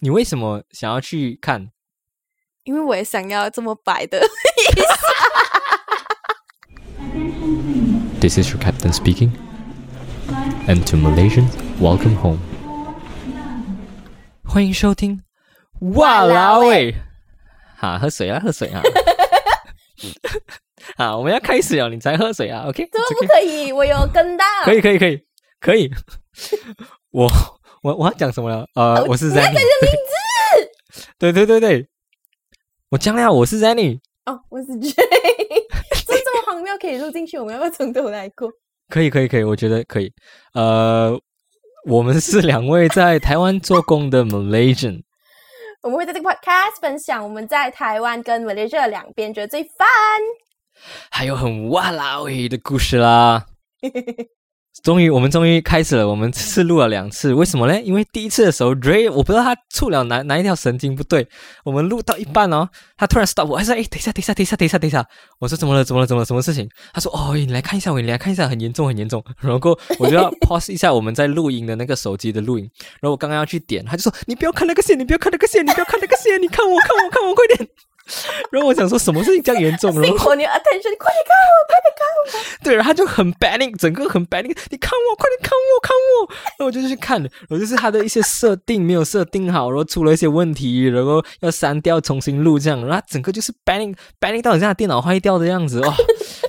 你为什么想要去看？因为我也想要这么白的。This is your captain speaking. And to Malaysians, welcome home. 欢迎收听。哇啦喂！好，喝水啊，喝水啊！好，我们要开始了，你才喝水啊？OK？怎么不可以？我有跟到。可以，可以，可以，可以。我我我要讲什么了？呃，我是你要 Zenny 讲。你的名字。对对对对，我讲了，我是 Zenny。哦，我是 J。这这么荒谬可以录进去，我们要不要从头来过？可以，可以，可以，我觉得可以。呃，我们是两位在台湾做工的 Malaysian。我们会在这个 podcast 分享我们在台湾跟 Malaysia 两边觉得最 fun。还有很哇啦喂的故事啦。终于，我们终于开始了。我们试录了两次，为什么呢？因为第一次的时候，Dray 我不知道他触了哪哪一条神经不对。我们录到一半哦，他突然 stop 我，还说：“哎，等一下，等一下，等一下，等一下，等一下。”我说：“怎么了？怎么了？怎么了？什么事情？”他说：“哦，你来看一下，我你来看一下，很严重，很严重。”然后我就要 pause 一下我们在录音的那个手机的录音。然后我刚刚要去点，他就说：“你不要看那个线，你不要看那个线，你不要看那个线，你看我，看我，看我，快点！” 然后我想说，什么事情这样严重？然后你的 attention，快点看我，快点看我。对，然后他就很 panic，整个很 panic，你看我，快点看我，看我。然后我就去看，然后就是他的一些设定没有设定好，然后出了一些问题，然后要删掉，重新录这样，然后他整个就是 panic，panic 到好像他电脑坏掉的样子哇！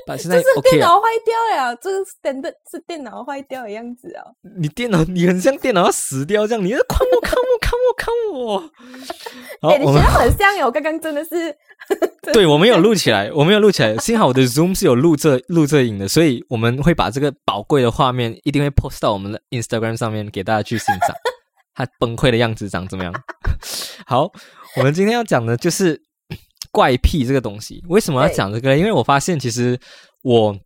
把现在这是电脑坏掉了，这个 standard 是电脑坏掉的样子啊。你电脑你很像电脑要死掉这样，你要看我，看我，看我，看我。然哎、你学后我们的很像哟，我刚刚真的是。对，我们有录起来，我们有录起来。幸好我的 Zoom 是有录这录这影的，所以我们会把这个宝贵的画面一定会 post 到我们的 Instagram 上面给大家去欣赏。他崩溃的样子长怎么样？好，我们今天要讲的就是怪癖这个东西。为什么要讲这个呢？因为我发现其实我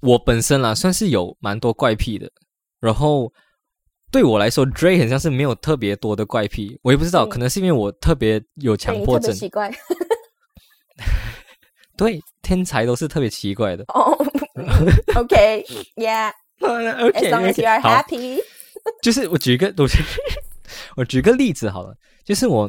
我本身啦算是有蛮多怪癖的，然后。对我来说，Dray 很像是没有特别多的怪癖，我也不知道，嗯可能是因为我特别有强迫症，奇怪 对，天才都是特别奇怪的。哦。OK，Yeah，as、OK，, long as you are，happy。就是我举一个，我举我举个例子好了，就是我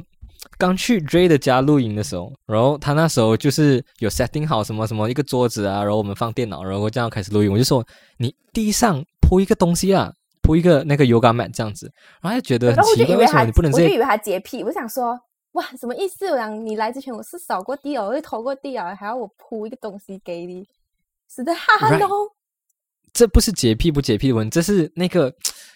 刚去 Dray 的家露营的时候，然后他那时候就是有 setting 好什么什么一个桌子啊，然后我们放电脑，然后这样开始录音。我就说你地上铺一个东西啊，铺一个那个 yoga mat 这样子，然后他就觉得然后我很奇怪，为什就以为他，么你不能这样我就以为他洁癖，我想说，哇，什么意思？我想你来之前我是扫过地哦，我是拖过地啊，还要我铺一个东西给你，是的，哈喽。这不是洁癖不洁癖的问题，这是那个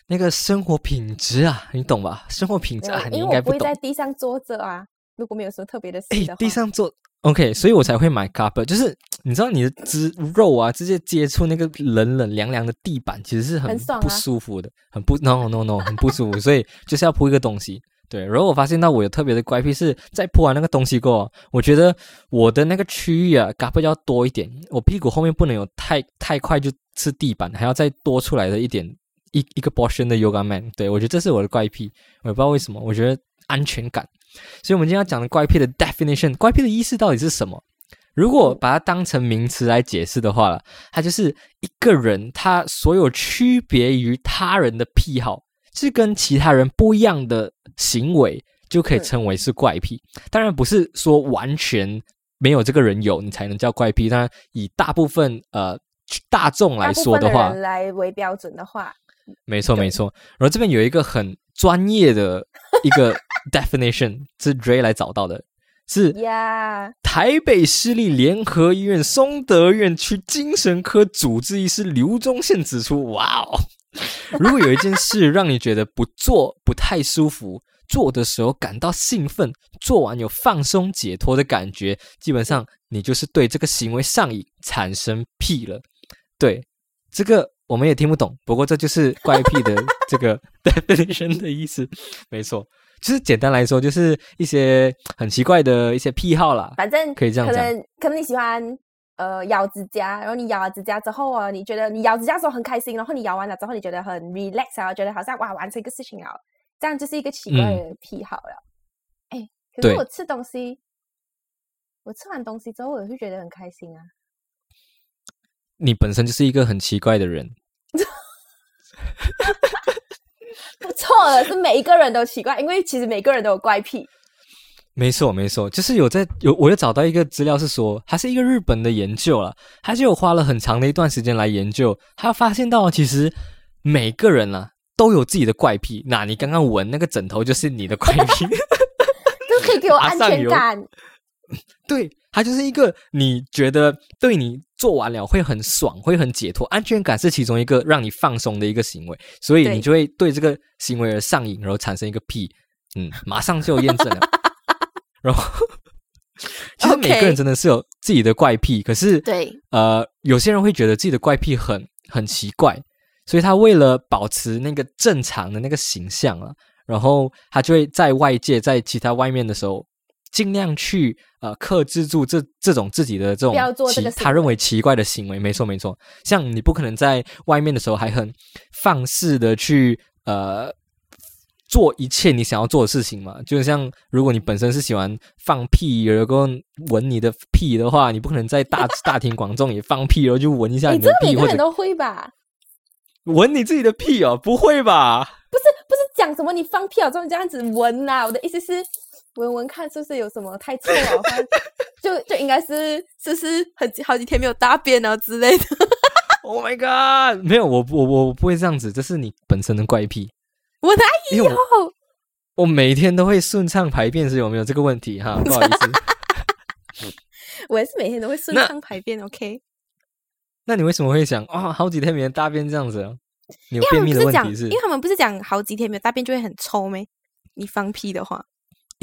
那个生活品质啊，你懂吧？生活品质啊，你应该懂为我不会在。地上坐着啊，如果没有什么特别的事哎的话，，地上坐 OK，所以我才会买 carpet，就是你知道你的肢肉啊，直接接触那个冷冷凉凉的地板，其实是很不舒服的，很不 no no no 很不舒服，所以就是要铺一个东西。对，然后我发现到我有特别的怪癖是，在铺完那个东西过后，我觉得我的那个区域啊，carpet 要多一点，我屁股后面不能有太太快就是地板，还要再多出来的一点一一个 portion 的 yoga man。对我觉得这是我的怪癖，我也不知道为什么，我觉得安全感。所以，我们今天要讲的怪癖的 definition，怪癖的意思到底是什么？如果把它当成名词来解释的话了，它就是一个人他所有区别于他人的癖好，是跟其他人不一样的行为，就可以嗯称为是怪癖。当然不是说完全没有这个人有，你才能叫怪癖。当然，以大部分呃大众来说的话来为标准的话，没错，没错。然后这边有一个很专业的一个 definition，是 Dray 来找到的，是呀、台北市立联合医院松德院区精神科主治医师刘忠宪指出：“哇哦，如果有一件事让你觉得不做不太舒服，做的时候感到兴奋，做完有放松解脱的感觉，基本上你就是对这个行为上瘾，产生癖了。”对，这个我们也听不懂，不过这就是怪癖的这个 definition 的意思，没错。就是简单来说，就是一些很奇怪的一些癖好啦。反正可以这样讲可能可能你喜欢呃咬指甲，然后你咬了指甲之后啊，你觉得你咬指甲的时候很开心，然后你咬完了之后你觉得很 relax 啊，觉得好像哇完成一个事情了，这样就是一个奇怪的癖好了。哎、可是我吃东西，我吃完东西之后，我也会觉得很开心啊。你本身就是一个很奇怪的人。不错了，是每一个人都奇怪，因为其实每个人都有怪癖。没错，没错，就是有在有，我又找到一个资料是说，它是一个日本的研究了，他就有花了很长的一段时间来研究，他发现到其实每个人啊都有自己的怪癖。那你刚刚闻那个枕头就 是你的怪癖，就可以给我安全感。对，它就是一个你觉得对你做完了会很爽，会很解脱，安全感是其中一个让你放松的一个行为，所以你就会对这个行为而上瘾，然后产生一个癖。嗯，马上就有验证了。然后，其实每个人真的是有自己的怪癖，可是对，呃，有些人会觉得自己的怪癖很很奇怪，所以他为了保持那个正常的那个形象啊，然后他就会在外界在其他外面的时候，尽量去呃克制住这这种自己的这种奇他认为奇怪的行为。没错没错，像你不可能在外面的时候还很放肆的去呃。做一切你想要做的事情嘛，就像如果你本身是喜欢放屁，然后闻你的屁的话，你不可能在大 大庭广众也放屁，然后就闻一下你的屁，或者都会吧？闻你自己的屁哦，不会吧？不是不是讲什么你放屁哦，这么这样子闻呐？我的意思是闻闻看是不是有什么太臭了？就就应该是是是很好几天没有大便啊之类的。Oh my god！没有，我我我不会这样子，这是你本身的怪癖。我哪有？我每天都会顺畅排便，是有没有这个问题？哈，不好意思，我也是每天都会顺畅排便。OK，那你为什么会想啊？好几天没有大便这样子？你有便秘的问题是？因为他们不是讲好几天没有大便就会很臭吗？你放屁的话，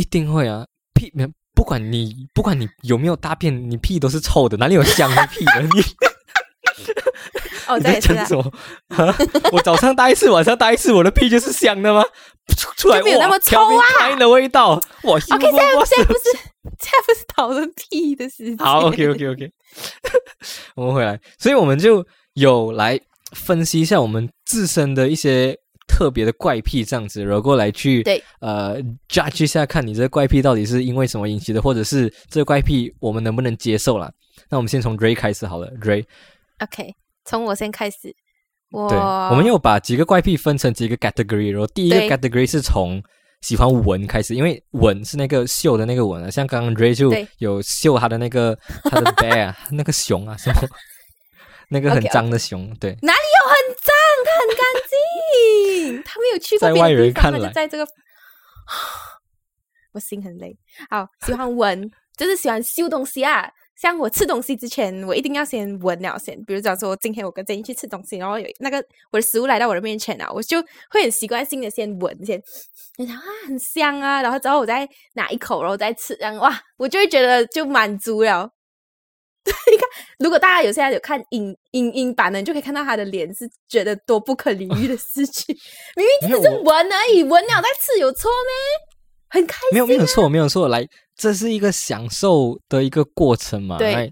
一定会啊！屁没不管你不管你有没有大便，你屁都是臭的，哪里有香的屁的？你。哦，在讲什么？我早上大一次，晚上大一次，我的屁就是香的吗？出来没有那么臭啊！的味道，哇！OK，现在现在不是现在不是讨论屁的事情。好，OK，OK，OK。我们回来，所以我们就有来分析一下我们自身的一些特别的怪癖，这样子，然后来去对呃 judge 一下，看你这个怪癖到底是因为什么引起的，或者是这个怪癖我们能不能接受啦？那我们先从 Ray 开始好了，Ray。OK。从我先开始，我对，我们又把几个怪癖分成几个 category，然后第一个 category 是从喜欢闻开始，因为闻是那个嗅的那个闻啊，像刚刚 Ray 就有嗅他的那个 他的 bear 那个熊啊，什么那个很脏的熊，对，哪里有很脏？它很干净，他没有去过别的地方，他就，在这个，我心很累。好，喜欢闻，就是喜欢嗅东西啊。像我吃东西之前，我一定要先闻了先。比如讲说，今天我跟珍妮去吃东西，然后有那个我的食物来到我的面前啊，我就会很习惯性的先闻先，然后啊很香啊，然后之后我再拿一口，然后再吃，然后哇，我就会觉得就满足了。你看，如果大家有现在有看影影音版的，你就可以看到他的脸是觉得多不可理喻的 事情。明明只是闻而已，闻了再吃有错吗？很开心，没有没有错，没有错，来。这是一个享受的一个过程嘛？对，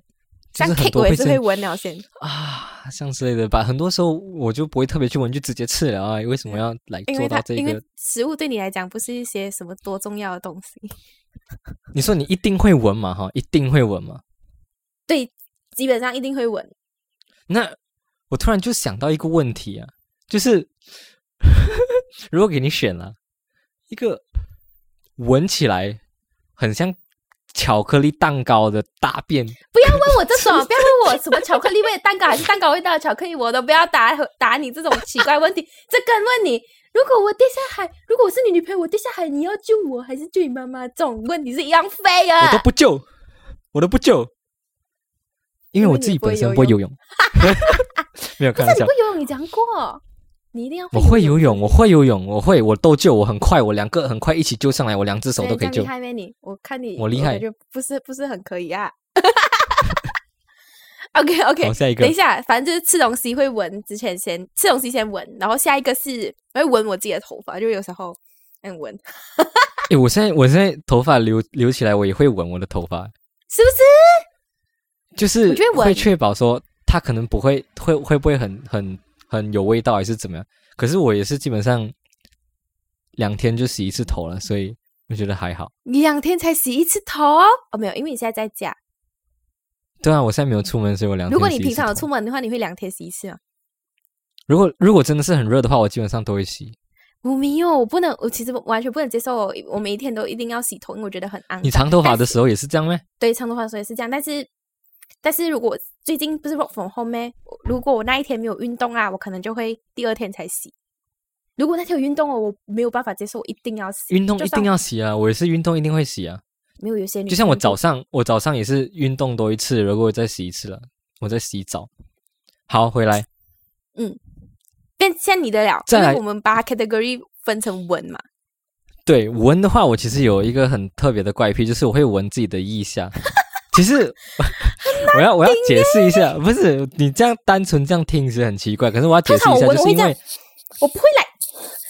像 K 我也是会闻了先啊，像之类的吧。很多时候我就不会特别去闻，就直接吃了啊。为什么要来做到这个？因为食物对你来讲不是一些什么多重要的东西。你说你一定会闻嘛？哈，一定会闻嘛？对，基本上一定会闻。那我突然就想到一个问题啊，就是 如果给你选了一个闻起来。很像巧克力蛋糕的大便。不要问我这种，不要问我什么巧克力味的蛋糕还是蛋糕味道的巧克力，我都不要答答你这种奇怪问题。这跟问你，如果我跌下海，如果我是你女朋友，我跌下海，你要救我还是救你妈妈？这种问题是一样废啊！我都不救，我都不救，因为我自己本身不会游泳。没有，看笑。你不游泳，你讲过。你一定要我会游泳，我会游泳，我会，我都救，我很快，我两个很快一起救上来，我两只手都可以救。厉害没你？我看你，我厉害，就不是不是很可以啊。OK OK，下一个，等一下，反正就是吃东西会闻，之前先吃东西先闻，然后下一个是我会闻我自己的头发，就有时候嗯闻。哎，我现在我现在头发留留起来，我也会闻我的头发，是不是？就是会确保说它可能不会会会不会很很。很有味道还是怎么样？可是我也是基本上两天就洗一次头了，所以我觉得还好。两天才洗一次头？哦，没有，因为你现在在家。对啊，我现在没有出门，所以我两天。如果你平常有出门的话，你会两天洗一次啊？如果如果真的是很热的话，我基本上都会洗。我没有，我不能，我其实完全不能接受我，我每一天都一定要洗头，因为我觉得很肮脏。你长头发的时候也是这样吗？对长头发的时候也是这样，但是但是如果最近不是 work from home 咩？如果我那一天没有运动啊，我可能就会第二天才洗。如果那天有运动哦，我没有办法接受，我一定要洗。运动一定要洗啊！我也是运动一定会洗啊。没有有些女就像我早上，我早上也是运动多一次，然后我再洗一次了，我在洗澡。好，回来，嗯变像你的了，再来因为我们把 category 分成闻嘛。对闻的话，我其实有一个很特别的怪癖，就是我会闻自己的腋下。其实 我要我要解释一下，不是你这样单纯这样听是很奇怪，可是我要解释一下，就是因为我不会来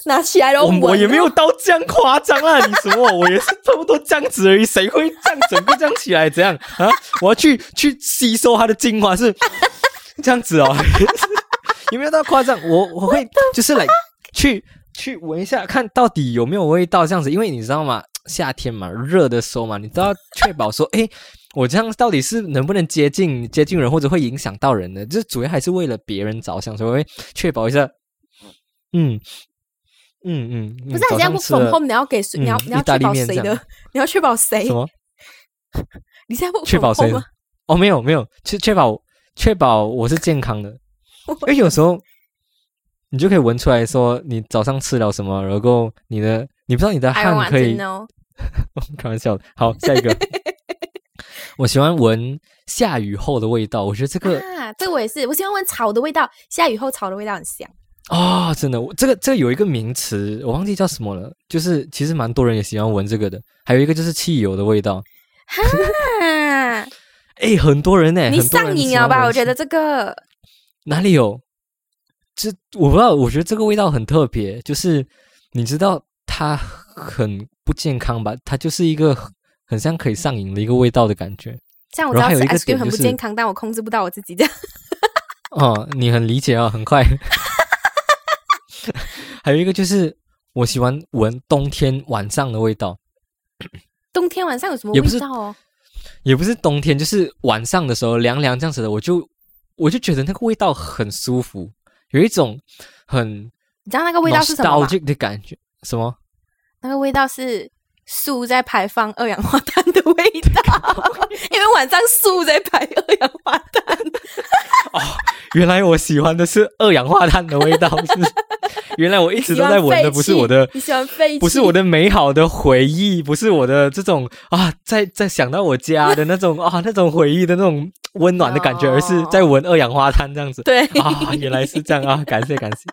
拿起来然后闻我我也没有哦到这样夸张啊！你什么？我也是差不多这样子而已，谁会这样整个这样起来？怎样 啊？我要去去吸收它的精华是 这样子哦，有没有到夸张？我我会就是来去去闻一下，看到底有没有味道这样子，因为你知道吗？夏天嘛，热的时候嘛，你都要确保说，诶，我这样到底是能不能接近接近人，或者会影响到人呢？这主要还是为了别人着想，所以确保一下。嗯嗯嗯，嗯不是，你这样不早上吃了 from home，你要给谁？你要 你要确保谁的？你要确保谁什？么？你现在不确保谁吗？哦，没有没有，确确保确保我是健康的，因为有时候你就可以闻出来说你早上吃了什么，然后你的你不知道你的汗可以。开玩笑的。好，下一个，我喜欢闻下雨后的味道，我觉得这个啊，这个我也是，我喜欢闻草的味道，下雨后草的味道很香。啊、真的，我这个这个有一个名词，我忘记叫什么了，就是其实蛮多人也喜欢闻这个的，还有一个就是汽油的味道，啊，诶，很多人呢，你上瘾了吧？我觉得这个哪里有？这我不知道，我觉得这个味道很特别，就是你知道它很不健康吧？它就是一个很很像可以上瘾的一个味道的感觉。像我知道有一个 ice cream 点就是很不健康，但我控制不到我自己这样。哦，你很理解啊，很快。还有一个就是我喜欢闻冬天晚上的味道，冬天晚上有什么味道哦？也不是冬天，就是晚上的时候凉凉这样子的，我就我就觉得那个味道很舒服，有一种很你知道那个味道是什么吗的感觉。什么？那个味道是树在排放二氧化碳的味道，因为晚上树在排二氧化碳。哦原来我喜欢的是二氧化碳的味道，是 原来我一直都在闻的不是我的，你喜欢废气，不是我的美好的回忆，不是我的这种啊，在在想到我家的那种啊那种回忆的那种温暖的感觉，哦而是在闻二氧化碳这样子。对啊，原来是这样啊！感谢感谢，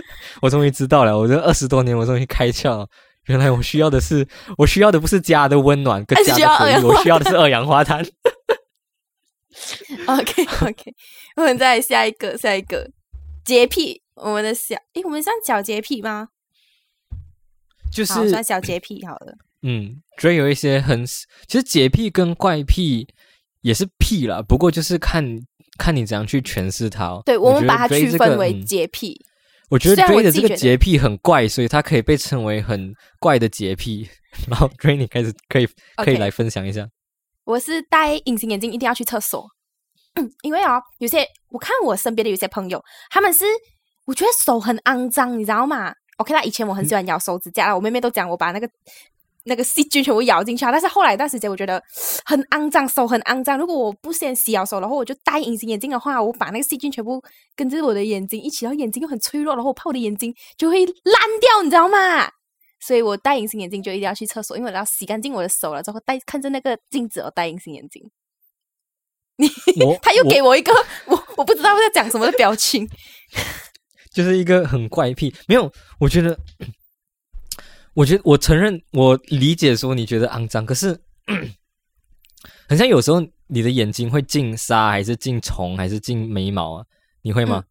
我终于知道了，我这二十多年我终于开窍了。原来我需要的是，我需要的不是家的温暖跟家的回忆，二氧化我需要的是二氧化碳。OK OK，我们再来下一个，下一个洁癖，我们的小，诶，我们算小洁癖吗？就是算小洁癖好了。嗯，所以有一些很，其实洁癖跟怪癖也是癖啦，不过就是看看你怎样去诠释它、哦。对，我们把它区这个分为嗯洁癖。我觉得虽然我 Dre 的这个洁癖很怪，所以它可以被称为很怪的洁癖。然后 Dre 你开始可以可以来分享一下。我是戴隐形眼镜一定要去厕所，因为哦，有些我看我身边的有些朋友，他们是我觉得手很肮脏，你知道吗？OK 啦，以前我很喜欢咬手指甲啦，我妹妹都讲我把那个那个细菌全部咬进去啊，但是后来一段时间我觉得很肮脏，手很肮脏。如果我不先洗好手，然后我就戴隐形眼镜的话，我把那个细菌全部跟着我的眼睛一起，然后眼睛又很脆弱，然后我怕我的眼睛就会烂掉，你知道吗？所以我戴隐形眼镜就一定要去厕所，因为我要洗干净我的手了之后，戴看着那个镜子，我戴隐形眼镜。你 他又我给我一个 我我不知道在讲什么的表情。就是一个很怪癖。没有，我觉得，我觉得我承认，我理解说你觉得肮脏，可是 很像有时候你的眼睛会进沙，还是进虫，还是进眉毛啊？你会吗？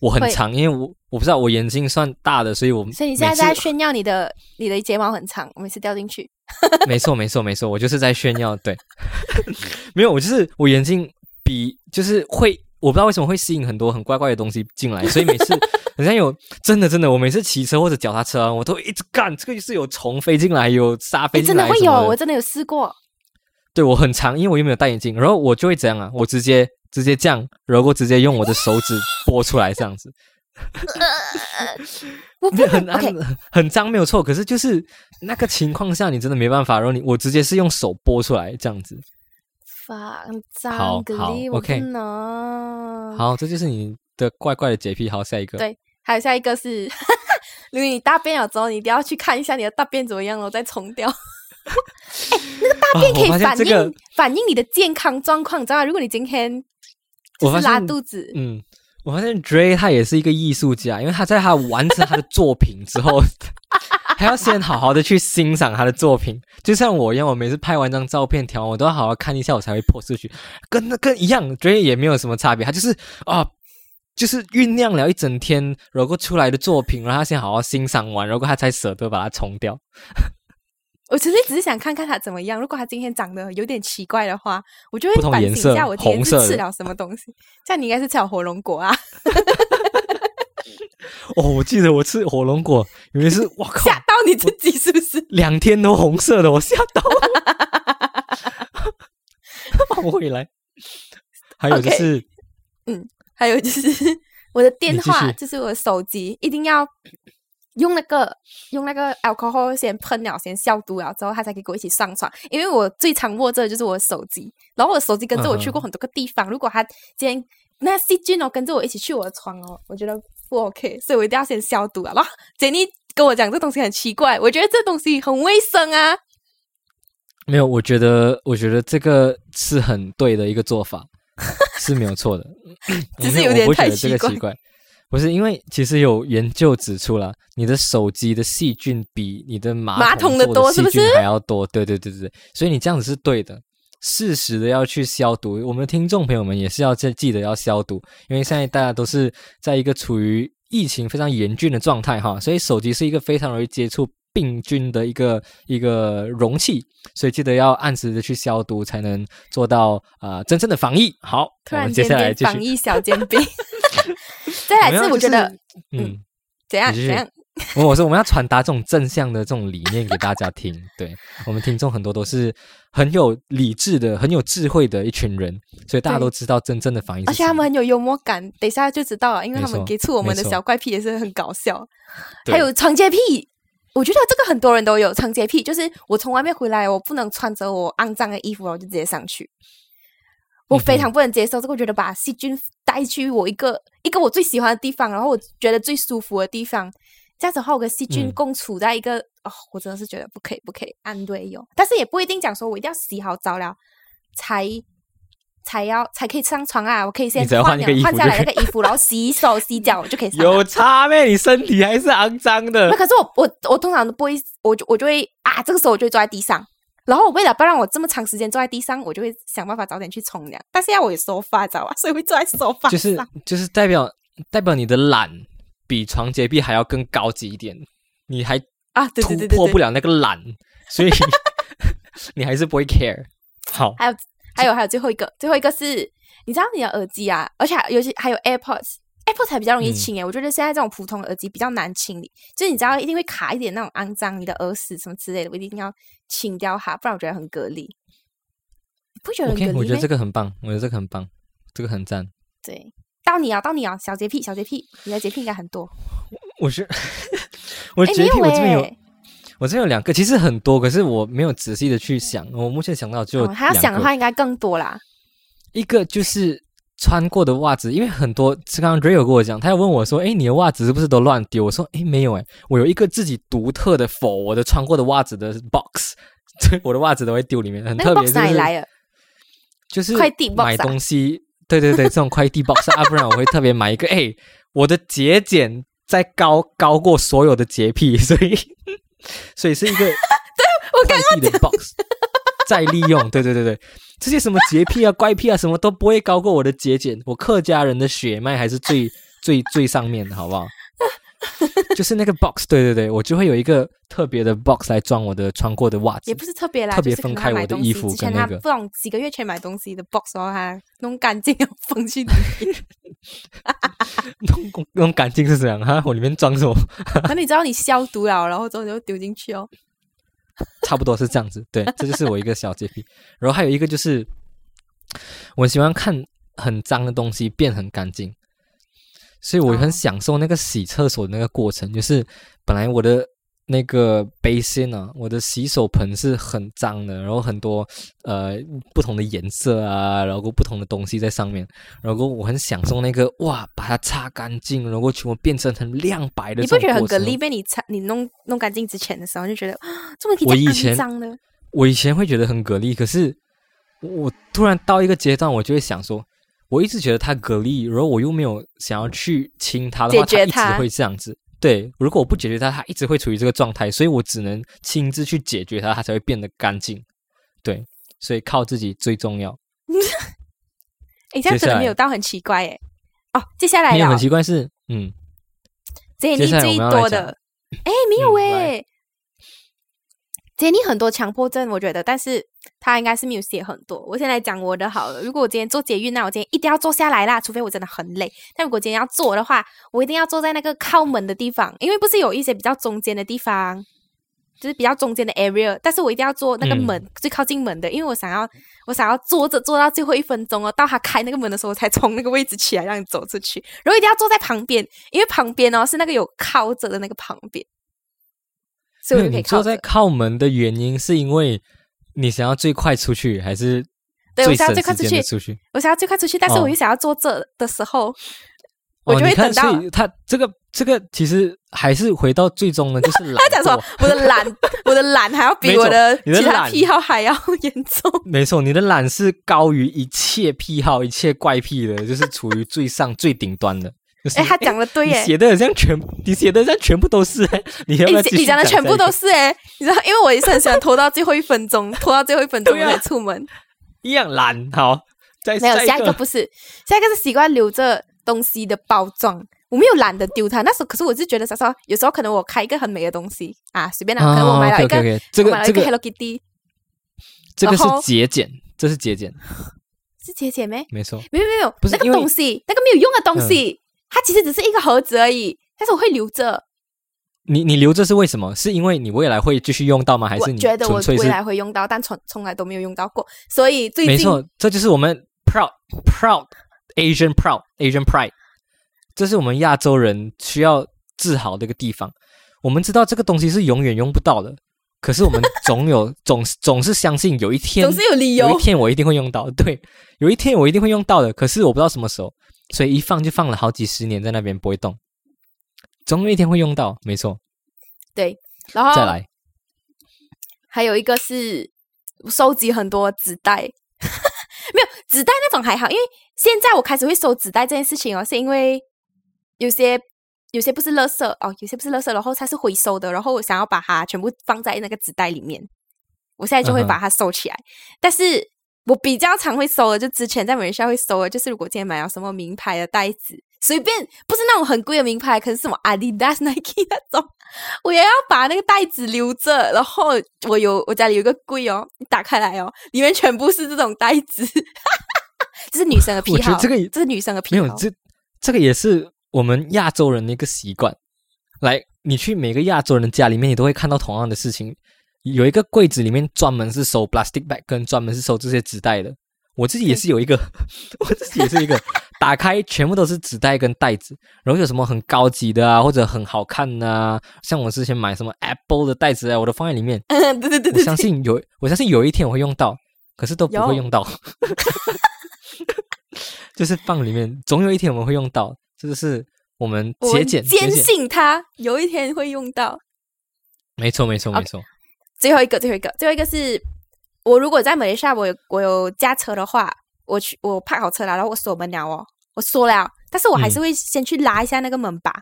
我很长，因为我我不知道我眼睛算大的，所以我所以你现在在炫耀你的你的睫毛很长，我每次掉进去。没错，没错，没错，我就是在炫耀。对，没有，我就是我眼睛比就是会，我不知道为什么会吸引很多很怪怪的东西进来，所以每次 好像有真的真的，我每次骑车或者脚踏车啊，我都一直干，这个就是有虫飞进来，有沙飞进来真的会有，我真的有试过。对我很长，因为我又没有戴眼镜，然后我就会怎样啊？我直接直接这样，然后直接用我的手指拨出来这样子。很很很脏没有错，可是就是那个情况下你真的没办法，然后你我直接是用手拨出来这样子。脏格好力，我不 OK 能。好，这就是你的怪怪的洁癖。好，下一个。对还有下一个是，如果你大便了之后，你一定要去看一下你的大便怎么样了，再冲掉。大便可哦我发现以反映、这个反映你的健康状况，你知道吗？如果你今天就是拉肚子，嗯，我发现 Dre 他也是一个艺术家，因为他在他完成他的作品之后，还要先好好的去欣赏他的作品。就像我一样，我每次拍完张照片调完，我都要好好看一下，我才会 post 出去。跟那跟一样觉得也没有什么差别，他就是啊。就是酝酿了一整天，然后出来的作品，然后他先好好欣赏完，然后他才舍得把它冲掉。我其实只是想看看他怎么样。如果他今天长得有点奇怪的话，我就会反省一颜色下我今天是吃了什么东西。这样你应该是吃了火龙果啊，哦，我记得我吃火龙果，原来是我靠，吓到你自己是不是？两天都红色的，我吓到了。我回来，还有就是还有就是我的电话就是我的手机，一定要用那个用那个 alcohol 先喷了，先消毒了之后，他才可以跟我一起上床。因为我最常握着的就是我的手机，然后我的手机跟着我去过很多个地方。如果他今天那细菌哦跟着我一起去我的床哦，我觉得不 OK，所以我一定要先消毒啊。然 后 Jenny 跟我讲这东西很奇怪，我觉得这东西很卫生啊。没有，我觉得，我觉得这个是很对的一个做法，是没有错的。只是有点太奇怪不是因为其实有研究指出了，你的手机的细菌比你的马马桶的做细菌多是不是还要多。对对对对对，所以你这样子是对的。适时的要去消毒，我们的听众朋友们也是要记记得要消毒，因为现在大家都是在一个处于疫情非常严峻的状态哈，所以手机是一个非常容易接触病菌的一个一个容器，所以记得要按时的去消毒，才能做到啊、呃真正的防疫。好，我们接突然接下来继续。防疫小煎饼。再来我们要就是我觉得是嗯，怎样怎样？我我说我们要传达这种正向的这种理念给大家听。对我们听众很多都是很有理智的、很有智慧的一群人，所以大家都知道真正的防疫是而且。他们很有幽默感，等一下就知道了，因为他们给出我们的小怪癖也是很搞笑。对还有长洁癖，我觉得这个很多人都有长洁癖，就是我从外面回来，我不能穿着我肮脏的衣服，我就直接上去。我非常不能接受这个，我觉得把细菌带去我一个一个我最喜欢的地方，然后我觉得最舒服的地方，这样子的话，我跟细菌嗯共处在一个、哦，我真的是觉得不可以，不可以安对友，但是也不一定讲说我一定要洗好澡了才才要才可以上床啊，我可以先换换一个衣服了换下来那个衣服，然后洗手洗脚，我就可以。有差咩？你身体还是肮脏的那。可是我我我通常都不会，我就我就会啊，这个时候我就会坐在地上。然后我为了不让我这么长时间坐在地上，我就会想办法早点去冲凉。但是要我有收发，知道吧？所以会坐在收发就是。就是代表代表你的懒比床洁癖还要更高级一点，你还啊，对突。破不了那个懒，所以 你还是不会 care。好，还有还有还有最后一个，最后一个是，你知道你的耳机啊，而且尤其还有 AirPods。AirPods 还比较容易嗯清诶、我觉得现在这种普通耳机比较难清理，就是你知道一定会卡一点那种肮脏，你的耳屎什么之类的，我一定要清掉它，不然我觉得很隔离。不觉得我觉得这个很棒，我觉得这个很棒，这个很赞。对，到你啊，到你啊，小洁癖，小洁癖，你的洁癖应该很多。我觉得 我哎，洁癖，我这边有诶我这边有两个，其实很多，可是我没有仔细的去想。我目前想到就哦还要想的话，应该更多啦。一个就是穿过的袜子，因为很多是刚刚有跟我讲，他要问我说：“诶，你的袜子是不是都乱丢？”我说：“诶，没有诶，我有一个自己独特的 for 我的穿过的袜子的 box，对，我的袜子都会丢里面，很那个特别是哪里来的？就是快递买东西，对对对，这种快递 box 啊，不然我会特别买一个。哎，我的节俭在高高过所有的洁癖，所以 所以是一个 快递的 box 再利用，对对对对，这些什么洁癖啊、怪癖啊，什么都不会高过我的节俭。我客家人的血脉还是最最最上面的，好不好？就是那个 box，对对对，我就会有一个特别的 box 来装我的穿过的袜子也。不是特别啦，特别分开我的衣服之前跟那个他不懂几个月前买东西的 box，然后他弄干净，然后放进里面。弄弄干净是怎样哈？我里面装什么？那你知道你消毒了，然后之后你就丢进去哦。差不多是这样子。对，这就是我一个小洁癖。然后还有一个就是，我喜欢看很脏的东西变很干净。所以我很哦享受那个洗厕所的那个过程，就是本来我的那个 basin 啊，我的洗手盆是很脏的，然后很多呃不同的颜色啊，然后不同的东西在上面，然后我很享受那个哇，把它擦干净，然后全部变成很亮白的你。不觉得很隔离？被你擦你弄弄干净之前的时候，就觉得啊这么我以前肮脏的？我以前会觉得很蛤蜊，可是我我突然到一个阶段，我就会想说，我一直觉得他蛤蜊，然后我又没有想要去亲他的话，他一直会这样子。对，如果我不解决它，它一直会处于这个状态，所以我只能亲自去解决它，它才会变得干净。对，所以靠自己最重要。诶，这样真接下来的没有到很奇怪哎。哦，接下来没有很，奇怪是，嗯，杰尼最多的，诶，没有嗯诶。杰尼很多强迫症，我觉得，但是他应该是没有写很多。我先来讲我的好了。如果我今天做捷运那我今天一定要坐下来啦，除非我真的很累。但如果今天要坐的话，我一定要坐在那个靠门的地方，因为不是有一些比较中间的地方，就是比较中间的 area，但是我一定要坐那个嗯门、最靠近门的，因为我想要我想要坐着坐到最后一分钟哦，到他开那个门的时候，我才从那个位置起来让你走出去。然后一定要坐在旁边，因为旁边哦是那个有靠着的那个旁边，所以我就可以坐在。靠门的原因是因为你想要最快出去，还是对我想要最快出去出去？我想要最快出去，但是哦我又想要坐这的时候，我哦，就，会等到他这个这个其实还是回到最终呢，就是懒 他讲说。我的懒，我的懒还要比我的其他的癖好还要严重。没错，你的懒是高于一切癖好、一切怪癖的，就是处于最上最顶端的。就是哎，他讲的对耶，你写的好像全，你写的好像全部都是、哎 你你你讲的全部都是是哎，你知道，因为我也是很喜欢拖到最后一分钟，拖到最后一分钟才出门。一样懒。好，再没有，下下一个不是，下一个是习惯留着东西的包装。我没有懒得丢它，那时候可是我是觉得，啥啥有时候可能我开一个很美的东西啊，随便啦，可能我买了一个这我买了一个 Hello Kitty，这个是节俭，这是节俭，是节俭没？没错。没有没有没有，那个不是因为嗯东西，那个没有用的东西，它其实只是一个盒子而已，但是我会留着。你你留着是为什么？是因为你未来会继续用到吗？还是你觉得我未来会用到，但从从来都没有用到过，所以最近没错，这就是我们 proud proud Asian proud Asian pride，这是我们亚洲人需要自豪的一个地方。我们知道这个东西是永远用不到的，可是我们总有 总总是相信有一天总是有理由有一。天我一定会用到，对，有一天我一定会用到的。可是我不知道什么时候，所以一放就放了好几十年在那边不会动，总有一天会用到，没错。对，然后再来，还有一个是收集很多纸袋，没有纸袋那种还好，因为现在我开始会收纸袋这件事情哦，是因为有些有些不是垃圾哦，有些不是垃圾，然后它是回收的，然后我想要把它全部放在那个纸袋里面，我现在就会把它收起来。但是我比较常会收的，就之前在美来西亚会收的，就是如果今天买了什么名牌的袋子，随便不是那种很贵的名牌，可是什么 Adidas、Nike 那种，我也要把那个袋子留着。然后我有我家里有一个柜哦，你打开来哦，里面全部是这种袋子，这是女生的癖好，我觉得这个也这是女生的癖好，没有这这个也是我们亚洲人的一个习惯。来，你去每个亚洲人的家里面，你都会看到同样的事情。有一个柜子里面专门是收 plastic bag，跟专门是收这些纸袋的。我自己也是有一个，我自己也是一个，打开全部都是纸袋跟袋子，然后有什么很高级的啊，或者很好看呐啊，像我之前买什么 Apple 的袋子啊，我都放在里面。嗯，对对对我相信有，我相信有一天我会用到，可是都不会用到，就是放里面，总有一天我们会用到，这就是我们节俭，坚，信它有一天会用到。没错，没错，没错。最后一个，最后一个，最后一个是我如果在马来西亚，我有我有驾车的话，我去我派好车了，然后我锁门了哦，我锁了，但是我还是嗯。会先去拉一下那个门把，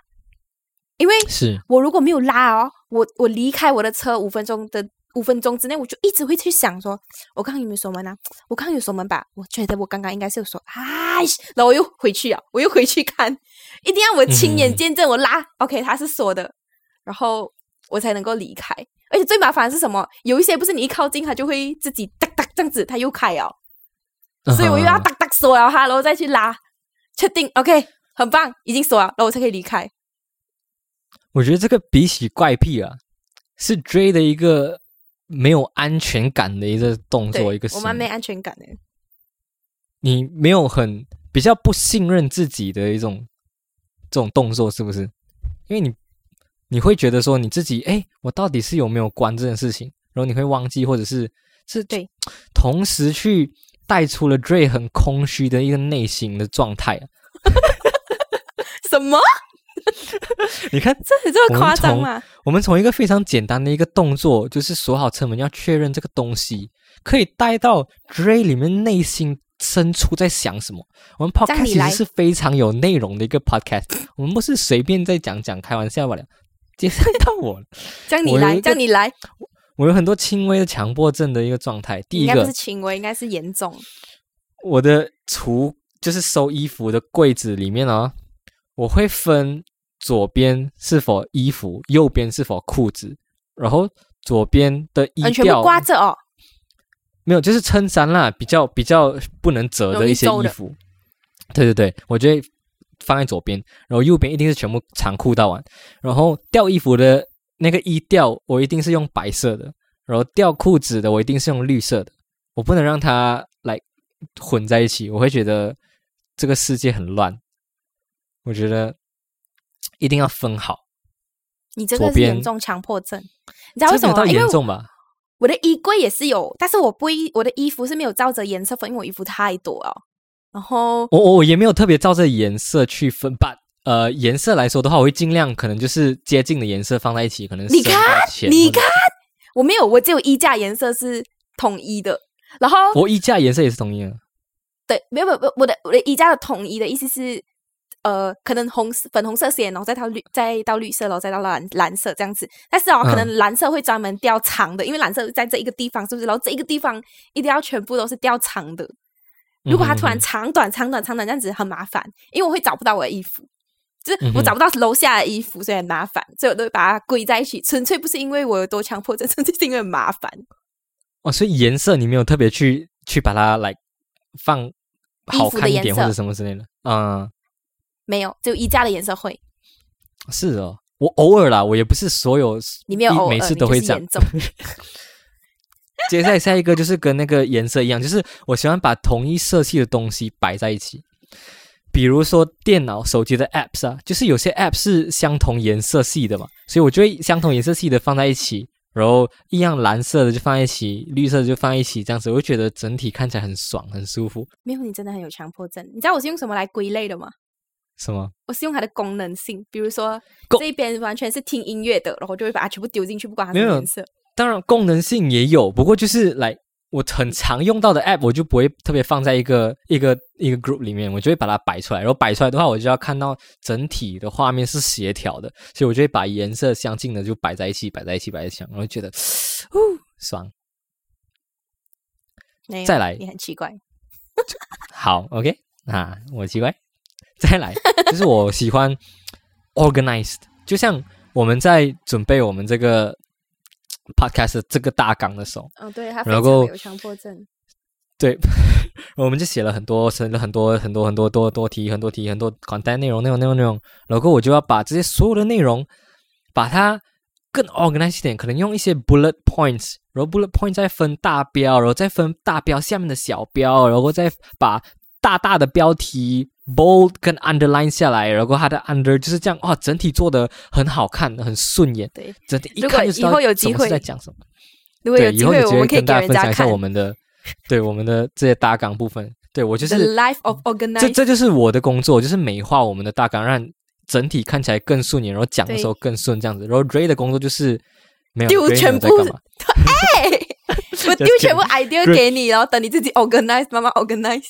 因为是，我如果没有拉哦，我我离开我的车五分钟的五分钟之内，我就一直会去想说，我刚刚有没有锁门啊？我刚刚有锁门吧？我觉得我刚刚应该是有锁，哎，然后我又回去啊，我又回去看，一定要我亲眼嗯。见证我拉、OK 它是锁的，然后我才能够离开。而且最麻烦的是什么？有一些不是你一靠近它就会自己哒哒这样子，它又开哦，所以我又要哒哒锁了它，然后再去拉，确定 OK 很棒，已经锁了，然后我才可以离开。我觉得这个比起怪癖啊，是追的一个没有安全感的一个动作，一个对，我蛮没安全感的。你没有很比较不信任自己的一种这种动作，是不是？因为你你会觉得说你自己，哎，我到底是有没有关这件事情？然后你会忘记，或者是是对，同时去带出了 Dray 很空虚的一个内心的状态啊。什么？你看，这这么夸张吗？我们从一个非常简单的一个动作，就是锁好车门要确认这个东西，可以带到 Dray 里面内心深处在想什么。我们 podcast 其实是非常有内容的一个 podcast，我们不是随便在讲讲开玩笑罢了。接下到我了，叫你来，叫你来。我有很多轻微的强迫症的一个状态。第一个是轻微，应该是严重。我的橱就是收衣服的柜子里面啊，我会分。左边是否衣服，右边是否裤子，然后左边的衣调挂着哦，没有，就是衬衫啦，比较比较不能折的一些衣服。对对对，我觉得放在左边，然后右边一定是全部长裤到完。然后吊衣服的那个衣吊，我一定是用白色的，然后吊裤子的我一定是用绿色的，我不能让它来混在一起，我会觉得这个世界很乱。我觉得。一定要分好。你这个是严重强迫症，你知道为什么吗？严重吧。我的衣柜也是有，但是我不一，我的衣服是没有照着颜色分，因为我衣服太多了。然后我我也没有特别照这颜色去分吧。呃，颜色来说的话，我会尽量可能就是接近的颜色放在一起，可能你看，你看，我没有，我只有衣架颜色是统一的。然后我衣架颜色也是统一的。对，没有没有，我的我的衣架的统一的意思是。呃，可能红粉红色先，然后再到绿，再到绿色，然后再到蓝蓝色这样子。但是哦，可能蓝色会专门吊长的，因为蓝色在这一个地方，是不是？然后这一个地方一定要全部都是吊长的。如果它突然长短、长短、长短这样子，很麻烦，因为我会找不到我的衣服，就是我找不到楼下的衣服，所以很麻烦，所以我都会把它归在一起。纯粹不是因为我有多强迫症，纯粹是因为麻烦。哦，所以颜色你没有特别去去把它来放好看一点或者什么之类的，嗯。没有，只有衣架的颜色会。是哦，我偶尔啦，我也不是所有，你没有每次都会这样。接下来下一个就是跟那个颜色一样，就是我喜欢把同一色系的东西摆在一起。比如说电脑、手机的 Apps 啊，就是有些 App 是相同颜色系的嘛，所以我就会相同颜色系的放在一起，然后一样蓝色的就放在一起，绿色的就放在一起，这样子我就觉得整体看起来很爽、很舒服。没有，你真的很有强迫症。你知道我是用什么来归类的吗？什么？我是用它的功能性，比如说这边完全是听音乐的，然后就会把它全部丢进去，不管它什么颜色。当然功能性也有，不过就是来我很常用到的 app，我就不会特别放在一个一个一个 group 里面，我就会把它摆出来。然后摆出来的话，我就要看到整体的画面是协调的，所以我就会把颜色相近的就摆在一起，摆在一起，摆在一起，然后觉得 哦爽。再来，你很奇怪。好，OK 啊，我奇怪。再来，就是我喜欢 organized，就像我们在准备我们这个 podcast 这个大纲的时候，嗯，对，他然后有强迫症，对，我们就写了很多，写了很多很多很多多多题，很多题，很多 content 内容，内容，内容，内容，然后我就要把这些所有的内容，把它更 organized 一点，可能用一些 bullet points，然后 bullet point 再分大标，然后再分大标下面的小标，然后再把大大的标题。Bold 跟 underline 下来，然后它的 under 就是这样哇，整体做的很好看，很顺眼。对，整体一看就知道机会在讲什么。如果有机会，我们可以跟大家分享一下我们的，对我们的这些大纲部分。对我就是 life of organize，这这就是我的工作，就是美化我们的大纲，让整体看起来更顺眼，然后讲的时候更顺这样子。然后 Ray 的工作就是没有丢全部，哎，我丢 全部 idea 给你，然后等你自己 organize，慢慢 organize。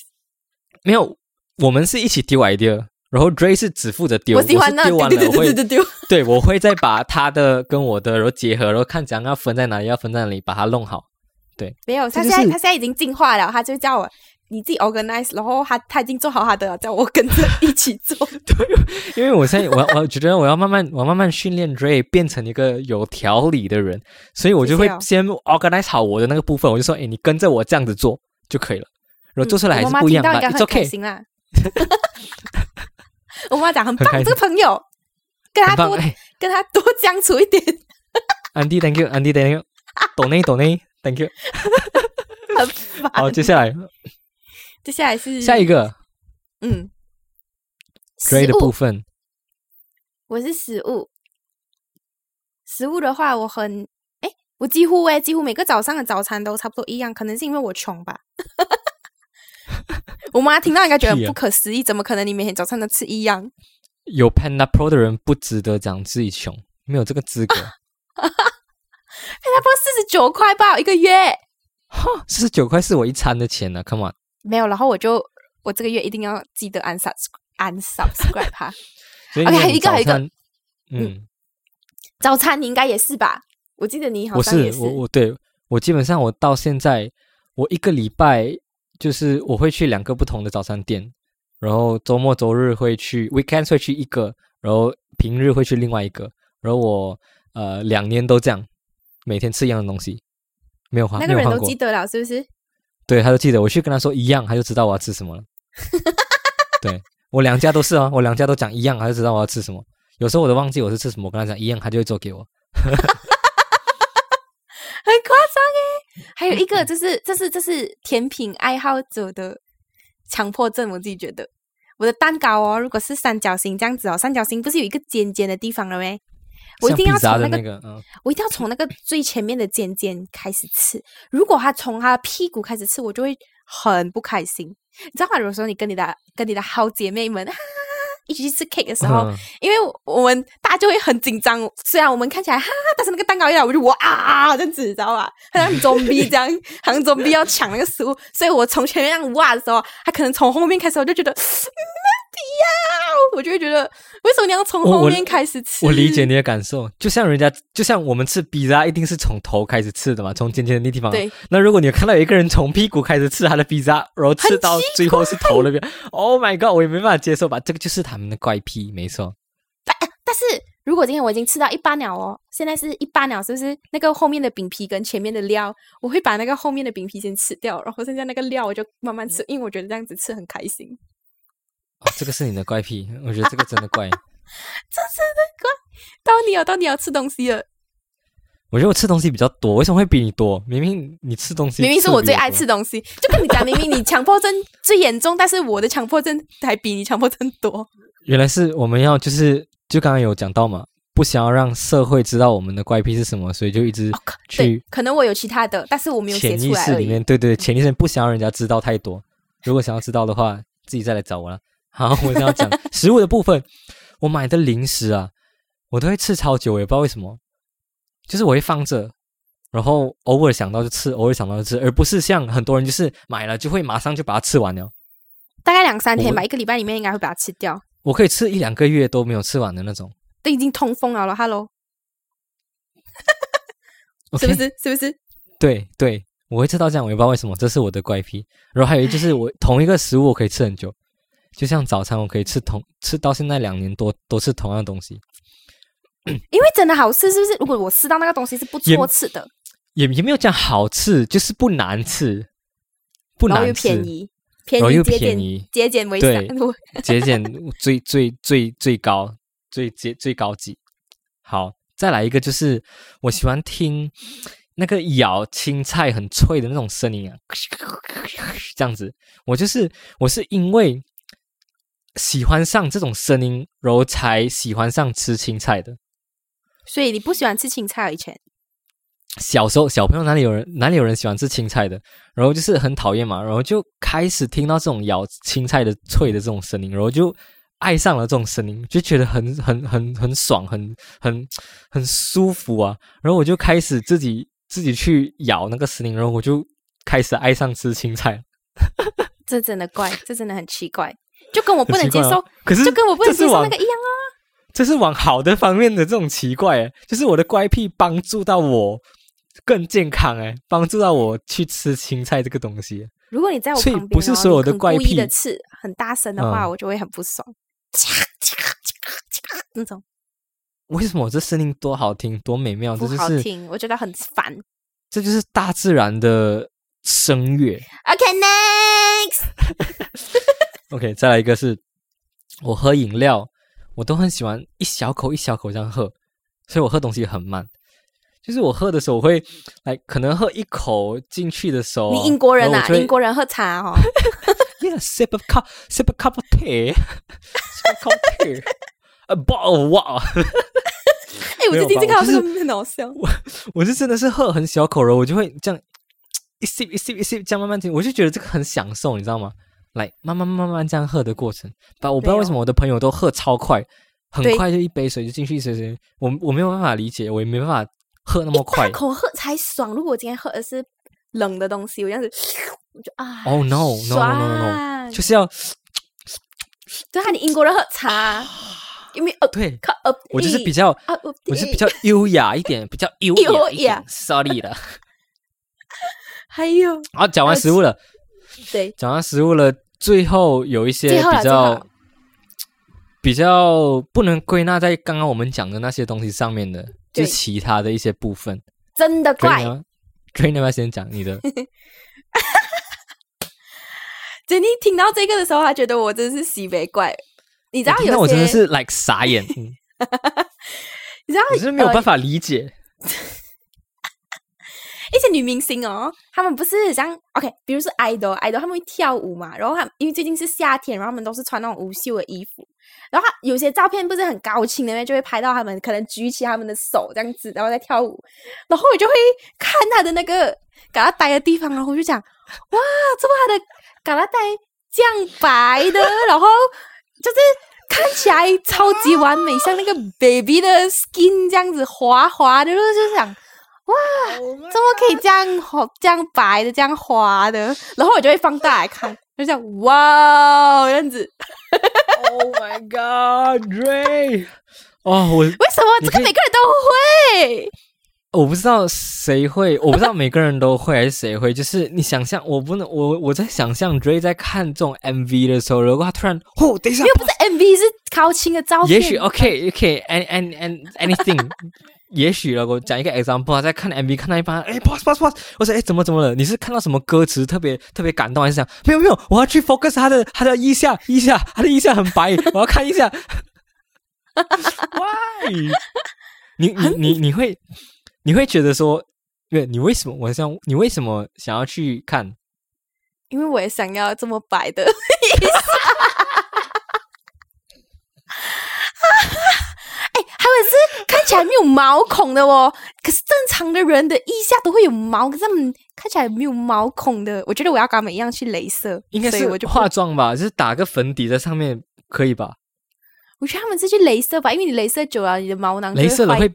没有。我们是一起丢 idea，然后 Dray 是只负责丢，我喜欢那丢完了会丢，对我会再把他的跟我的然后结合，然后看怎样要分在哪里，要分在哪里，把它弄好。对，没有，他现在他现在已经进化了，他就叫我你自己 organize，然后他他已经做好他的了，叫我跟着一起做。对，因为我现在我我觉得我要慢慢我慢慢训练 Dray 变成一个有条理的人，所以我就会先 organize 好我的那个部分，我就说，哎，你跟着我这样子做就可以了，然后做出来还是不一样的，It's OK。我妈讲很棒，这个朋友跟他多跟他多相处一点。Andy，Thank you，Andy Thank you，懂内懂内，Thank you。很烦。好，接下来，接下来是下一个，嗯，Dray 的部分我是食物。食物的话，我很哎，我几乎哎，几乎每个早上的早餐都差不多一样。可能是因为我穷吧。我妈听到应该觉得不可思议，怎么可能你每天早餐都吃一样？有 Panda Pro 的人不值得讲自己穷，没有这个资格。Panda Pro 四十九块吧一个月，四十九块是我一餐的钱呢。Come on，没有，然后我就我这个月一定要记得按 subscribe 按 subscribe 它。OK，还有一个还有一个，嗯，早餐你应该也是吧？我记得你好像也是。我我对我基本上我到现在我一个礼拜就是我会去两个不同的早餐店。然后周末周日会去，weekend 会去一个，然后平日会去另外一个。然后我呃两年都这样，每天吃一样的东西，没有换，那个人都记得了，是不是？对，他都记得。我去跟他说一样，他就知道我要吃什么了。对我两家都是哦，我两家都讲一样，他就知道我要吃什么。有时候我都忘记我是吃什么，我跟他讲一样，他就会做给我。很夸张诶，还有一个就是，这是这是甜品爱好者的。强迫症，我自己觉得，我的蛋糕哦，如果是三角形这样子哦，三角形不是有一个尖尖的地方了没？我一定要从那个，我一定要从那个最前面的尖尖开始吃。如果他从他的屁股开始吃，我就会很不开心。你知道吗？有时候你跟你的跟你的好姐妹们。一起去吃 cake 的时候，因为我们大家就会很紧张。虽然我们看起来哈，哈但是那个蛋糕一来，我就哇啊这样子，知道吧？好像装逼这样，好像装逼要抢那个食物。所以我从前面样哇的时候，他可能从后面开始，我就觉得。要，我就会觉得，为什么你要从后面开始吃？我理解你的感受，就像人家，就像我们吃披萨，一定是从头开始吃的嘛，从尖尖的那地方。对。那如果你看到有一个人从屁股开始吃他的披萨，然后吃到最后是头那边，Oh my god，我也没办法接受吧？这个就是他们的怪癖，没错。但但是如果今天我已经吃到一半了哦，现在是一半了，是不是？那个后面的饼皮跟前面的料，我会把那个后面的饼皮先吃掉，然后剩下那个料我就慢慢吃，因为我觉得这样子吃很开心。哦，这个是你的怪癖，我觉得这个真的怪，这 真的怪。到你哦，到你要吃东西了。我觉得我吃东西比较多，为什么会比你多？明明你吃东西，明明是我最爱吃东西，就跟你讲，明明你强迫症最严重，但是我的强迫症还比你强迫症多。原来是我们要就是就刚刚有讲到嘛，不想要让社会知道我们的怪癖是什么，所以就一直去。可能我有其他的，但是我没有潜意识里面，对对，潜意识不想要人家知道太多。如果想要知道的话，自己再来找我了。好，我先要讲食物的部分。我买的零食啊，我都会吃超久，也不知道为什么。就是我会放着，然后偶尔想到就吃，偶尔想到就吃，而不是像很多人就是买了就会马上就把它吃完了。大概两三天吧，一个礼拜里面应该会把它吃掉。我可以吃一两个月都没有吃完的那种。都已经通风了了，Hello，是不是？是不是？对对，我会吃到这样，我也不知道为什么，这是我的怪癖。然后还有就是我同一个食物我可以吃很久。就像早餐，我可以吃同吃到现在两年多，都是同样东西，因为真的好吃，是不是？如果我吃到那个东西是不错吃的，也也没有讲好吃，就是不难吃，不难吃，便宜，便宜又便宜，节俭为上，节俭最最最最高，最最最高级。好，再来一个，就是我喜欢听那个咬青菜很脆的那种声音啊，这样子，我就是我是因为。喜欢上这种声音，然后才喜欢上吃青菜的。所以你不喜欢吃青菜以前？小时候小朋友哪里有人哪里有人喜欢吃青菜的？然后就是很讨厌嘛，然后就开始听到这种咬青菜的脆的这种声音，然后就爱上了这种声音，就觉得很很很很爽，很很很舒服啊。然后我就开始自己自己去咬那个声音，然后我就开始爱上吃青菜。这真的怪，这真的很奇怪。就跟我不能接受，可是就跟我不能接受那个一样啊！这是往好的方面的这种奇怪，就是我的怪癖帮助到我更健康哎，帮助到我去吃青菜这个东西。如果你在我旁边，不是所有的怪癖的吃很大声的话，我就会很不爽。那种为什么这声音多好听，多美妙？这就是听，我觉得很烦。这就是大自然的声乐。OK，next。OK，再来一个是，我喝饮料，我都很喜欢一小口一小口这样喝，所以我喝东西很慢。就是我喝的时候，我会来可能喝一口进去的时候，你英国人啊，英国人喝茶哦。Yeah, sip of cup, sip a cup of tea, sip a cup of tea. 呃不哇，哎，我没有最看到吧我就是这个很好笑。我我是真的是喝很小口，然后我就会这样 一 sip 一 sip 一 sip 这样慢慢听，我就觉得这个很享受，你知道吗？来慢慢慢慢这样喝的过程，但我不知道为什么我的朋友都喝超快，很快就一杯水就进去一水水，我我没有办法理解，我也没办法喝那么快。大。口喝才爽。如果我今天喝的是冷的东西，我这样子，我就啊，Oh no no no no no，爽。就是要 对啊，你英国人喝茶，因为呃，对。靠呃，我就是比较我是比较优雅一点，比较优优雅一点，sorry 了。还有好，讲完食物了，对讲完食物了，最后有一些比较比较不能归纳在刚刚我们讲的那些东西上面的，就其他的一些部分。真的怪你。要 Dray 你要不要先讲你的？珍妮听到这个的时候，她觉得我真是西北怪。你知道我听到有些，我真的是 like 傻眼，嗯 你知道我真的没有呃办法理解。一些女明星哦，她们不是像 OK，比如说 idol idol，她们会跳舞嘛，然后她因为最近是夏天，然后她们都是穿那种无袖的衣服，然后有些照片不是很高清的，就会拍到她们可能举起她们的手这样子，然后在跳舞，然后我就会看她的那个嘎拉呆的地方，然后我就讲哇，怎么她的嘎拉呆这样白的，然后就是看起来超级完美，像那个 baby 的 skin 这样子滑滑的，就是就想。怎么可以这样滑、这样白的、这样滑的？然后我就会放大来看，就这样哇，这样子。Oh my God, Dray！哦，我为什么这个每个人都会？我不知道谁会，我不知道每个人都会还是谁会。就是你想象，我不能，我我在想象 Dray 在看这种 MV 的时候，如果他突然，哦，等一下又不是 MV，是高清的照片。也许 OK OK，and and and anything，也许了，我讲一个 example，他在看 MV 看到一半，哎，pause pause pause，我说哎怎么怎么了？你是看到什么歌词特别特别感动，还是想没有没有，我要去 focus 他的他的腋下腋下，他的腋下很白，我要看一下。Why？你你你你会你会觉得说，对，你为什么我想你为什么想要去看？因为我也想要这么白的。哎，还有是看起来没有毛孔的哦。可是正常的人的腋下都会有毛，可是他们看起来没有毛孔的。我觉得我要跟他们一样去镭射，应该是我就化妆吧，就是打个粉底在上面，可以吧？我觉得他们是去镭射吧，因为你镭射久了，你的毛囊镭射了会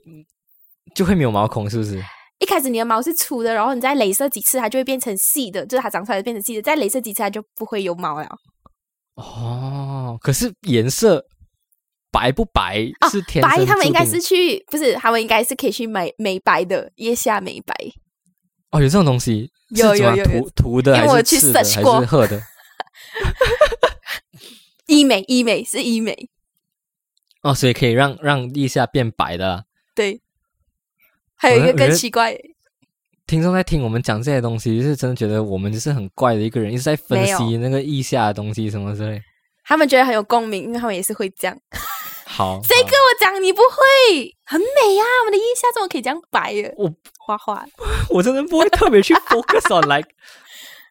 就会没有毛孔，是不是？一开始你的毛是粗的，然后你再镭射几次，它就会变成细的，就是它长出来就变成细的。再镭射几次，它就不会有毛了。哦，可是颜色白不白啊是天生白，他们应该是去，不是，他们应该是可以去买美白的，腋下美白。哦，有这种东西，有有有有涂涂的还因为我去是刺的 search 还过？医美，医美是医美，哦，所以可以让让腋下变白的啦。对。还有一个更奇怪，听众在听我们讲这些东西，就是真的觉得我们就是很怪的一个人，一直在分析那个腋下的东西什么之类。他们觉得很有共鸣，因为他们也是会这样。好，好谁跟我讲你不会？很美呀、我们的腋下怎么可以这样白耶？我画画，我真的不会特别去 focus on like，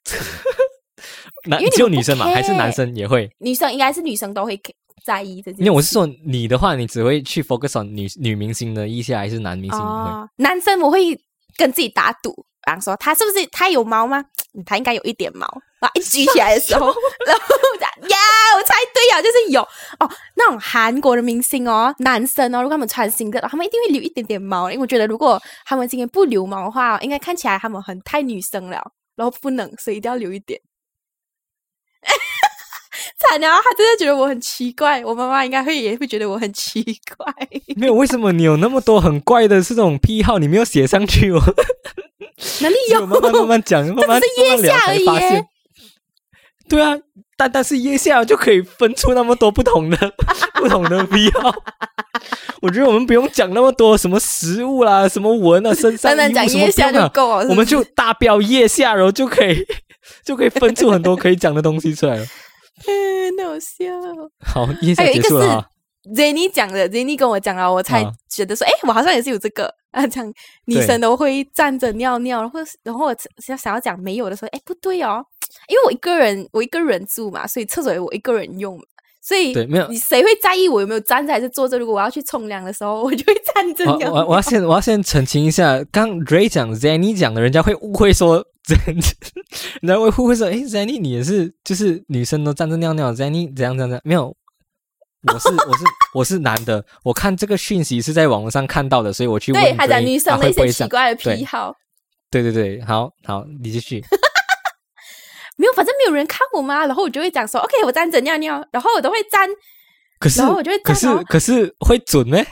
男因为你们不只有女生嘛，还是男生也会？女生应该是女生都会在意这件事。因为我是说你的话，你只会去 focus on 女女明星的腋下，还是男明星你会？哦，男生我会跟自己打赌，比方说他是不是他有毛吗？嗯 他应该有一点毛。然后一举起来的时候，然后我讲呀，我猜对呀，就是有哦。那种韩国的明星哦，男生哦，如果他们穿新的，他们一定会留一点点毛，因为我觉得如果他们今天不留毛的话，应该看起来他们很太女生了，然后不能，所以一定要留一点。惨了，他真的觉得我很奇怪，我妈妈应该会也会觉得我很奇怪。没有，为什么你有那么多很怪的这种癖好，你没有写上去哦？哪里有？慢慢慢慢讲，慢慢是腋慢慢聊下而已耶才发现。对啊，单单是腋下就可以分出那么多不同的 不同的 V 号。我觉得我们不用讲那么多什么食物啦、什么纹啊、身上单单讲衣物什么腋下就够了，我们就是大标腋下，然后就可以就可以分出很多可以讲的东西出来了。嗯，那好笑。好，腋下还有一个是结束了啊。Jenny 讲的，Jenny 跟我讲了，我才啊觉得说，哎、我好像也是有这个啊，讲女生都会站着尿尿，或是然后我想想要讲没有的时候，哎，不对哦，因为我一个人，我一个人住嘛，所以厕所也我一个人用，所以对没有你谁会在意我有没有站着还是坐着？如果我要去冲凉的时候，我就会站着我尿我我要先我要先澄清一下，刚 Ray 讲 Zanny 讲的，人家会误会说，人家会误会说，诶 z a n n y 你也是就是女生都站着尿尿，Zanny 怎样怎样怎样？没有，我是我是我是男的，我看这个讯息是在网络上看到的，所以我去问对，还讲女生啊的一些奇怪的癖好。对对对，好好，你继续。没有，反正没有人看我嘛，然后我就会讲说，OK，我站着尿尿，然后我都会站，可是然后我就会可是站哦可是会准呢？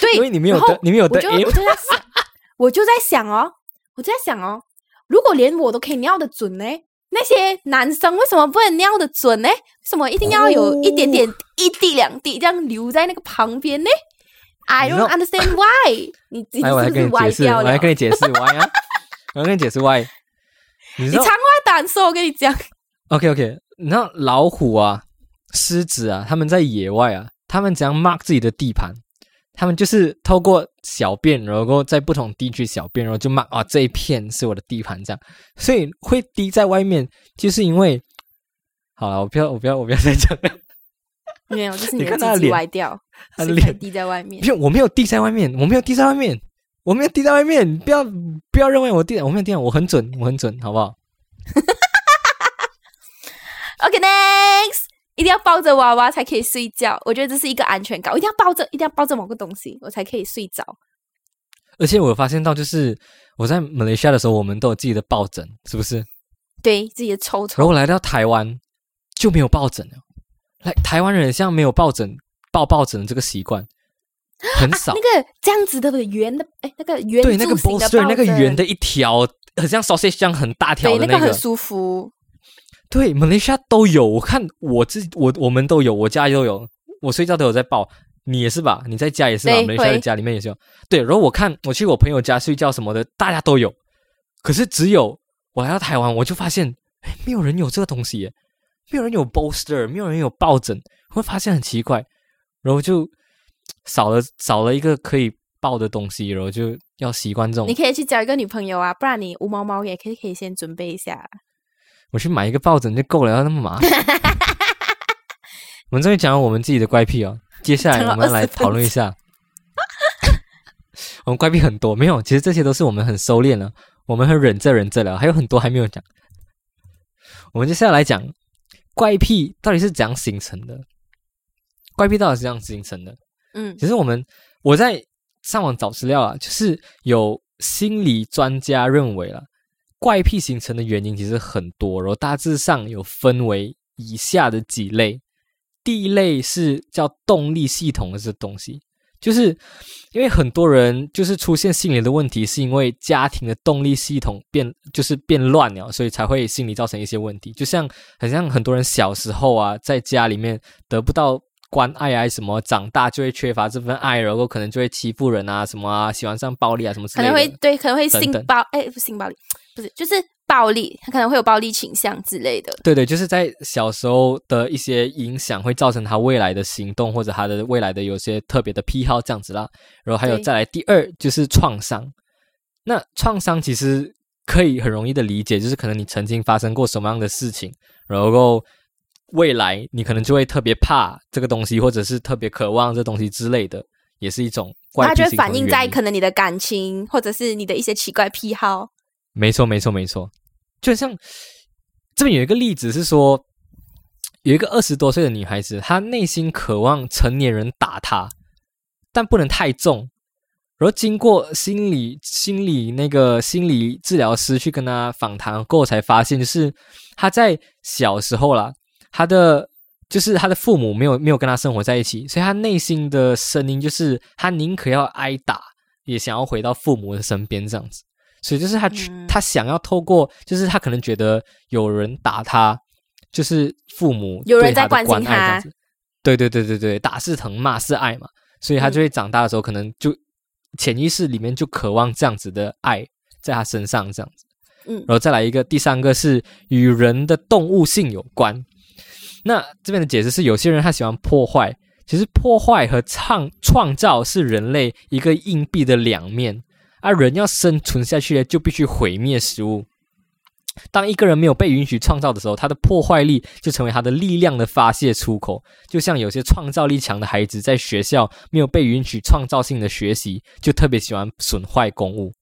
对，因为你没有然后得你没有得我就我就在想，我就在想哦，我就在想哦，如果连我都可以尿的准呢，那些男生为什么不能尿的准呢？为什么一定要有一点点、一滴两滴这样留在那个旁边呢？I don't understand why 你来，我来是不是歪跟你解释，掉了？我来跟你解释 why 啊，我来跟你解释 why。你长话短说，我跟你讲，OK OK，你知道老虎啊、狮子啊，他们在野外啊，他们怎样 mark 自己的地盘？他们就是透过小便，然后在不同地区小便，然后就 mark 啊这一片是我的地盘，这样，所以会滴在外面，就是因为，好了，我不要，我不要，我不要再讲了，没有，就是你看他的脸歪掉，他的脸。滴在外面。没有，我没有滴在外面，我没有滴在外面，我没有滴在外面，不要不要认为我滴，我没有滴，我很准，我很准，好不好？OK，next，、一定要抱着娃娃才可以睡觉。我觉得这是一个安全感，我一定要抱着，一定要抱着某个东西，我才可以睡着。而且我有发现到，就是我在马来西亚的时候，我们都有自己的抱枕，是不是？对自己的抽然抽，后来到台湾就没有抱枕了。来，台湾人像没有抱枕抱抱枕的这个习惯，很少。那个这样子的圆的，哎，那个圆对，那个 bolster 抱那个圆的一条，很像 sausage 这样很大条的那个。那很舒服。对，马来西亚都有。我看我自己，我我们都有，我家都有，我睡觉都有在抱。你也是吧？你在家也是吧？对马来西亚的家里面也是有。对，然后我看我去我朋友家睡觉什么的，大家都有。可是只有我来到台湾，我就发现，哎，没有人有这个东西耶，没有人有 bolster，没有人有抱枕，我会发现很奇怪，然后就少了少了一个可以抱的东西，然后就要习惯这种你。可以去交一个女朋友啊，不然你无毛毛也可以可以先准备一下。我去买一个抱枕就够了，要那么麻烦。我们终于讲了我们自己的怪癖哦，接下来我们来讨论一下，我们怪癖很多，没有，其实这些都是我们很收敛了，我们很忍着忍着了，还有很多还没有讲。我们接下来来讲怪癖到底是怎样形成的，怪癖到底是怎样形成的？嗯其实我们我在上网找资料啊，就是有心理专家认为了，怪癖形成的原因其实很多，然后大致上有分为以下的几类。第一类是叫动力系统的这东西，就是因为很多人就是出现心理的问题，是因为家庭的动力系统变就是变乱了，所以才会心理造成一些问题。就像很像很多人小时候啊，在家里面得不到关爱啊什么，长大就会缺乏这份爱，然后可能就会欺负人啊什么啊，喜欢上暴力啊什么之可类的。能会对，可能会性暴，哎，不是性暴力，不是，就是暴力，他可能会有暴力倾向之类的。对对，就是在小时候的一些影响，会造成他未来的行动或者他的未来的有些特别的癖好这样子啦。然后还有再来第二就是创伤。那创伤其实可以很容易的理解，就是可能你曾经发生过什么样的事情，然后未来你可能就会特别怕这个东西，或者是特别渴望这东西之类的，也是一种怪它就会反映在可能你的感情，或者是你的一些奇怪癖好。没错，没错，没错。就像这边有一个例子是说，有一个二十多岁的女孩子，她内心渴望成年人打她，但不能太重。然后经过心理心理那个心理治疗师去跟她访谈过后，才发现就是她在小时候啦，她的就是他的父母没有没有跟他生活在一起，所以他内心的声音就是他宁可要挨打，也想要回到父母的身边这样子。所以就是他他想要透过，就是他可能觉得有人打他，就是父母有人在关心他。对对对对对，打是疼，骂是爱嘛，所以他就会长大的时候，可能就潜意识里面就渴望这样子的爱在他身上这样子。嗯然后再来一个，第三个是与人的动物性有关。那这边的解释是，有些人他喜欢破坏，其实破坏和创创造是人类一个硬币的两面。啊，人要生存下去，就必须毁灭食物。当一个人没有被允许创造的时候，他的破坏力就成为他的力量的发泄出口。就像有些创造力强的孩子，在学校没有被允许创造性的学习，就特别喜欢损坏公物。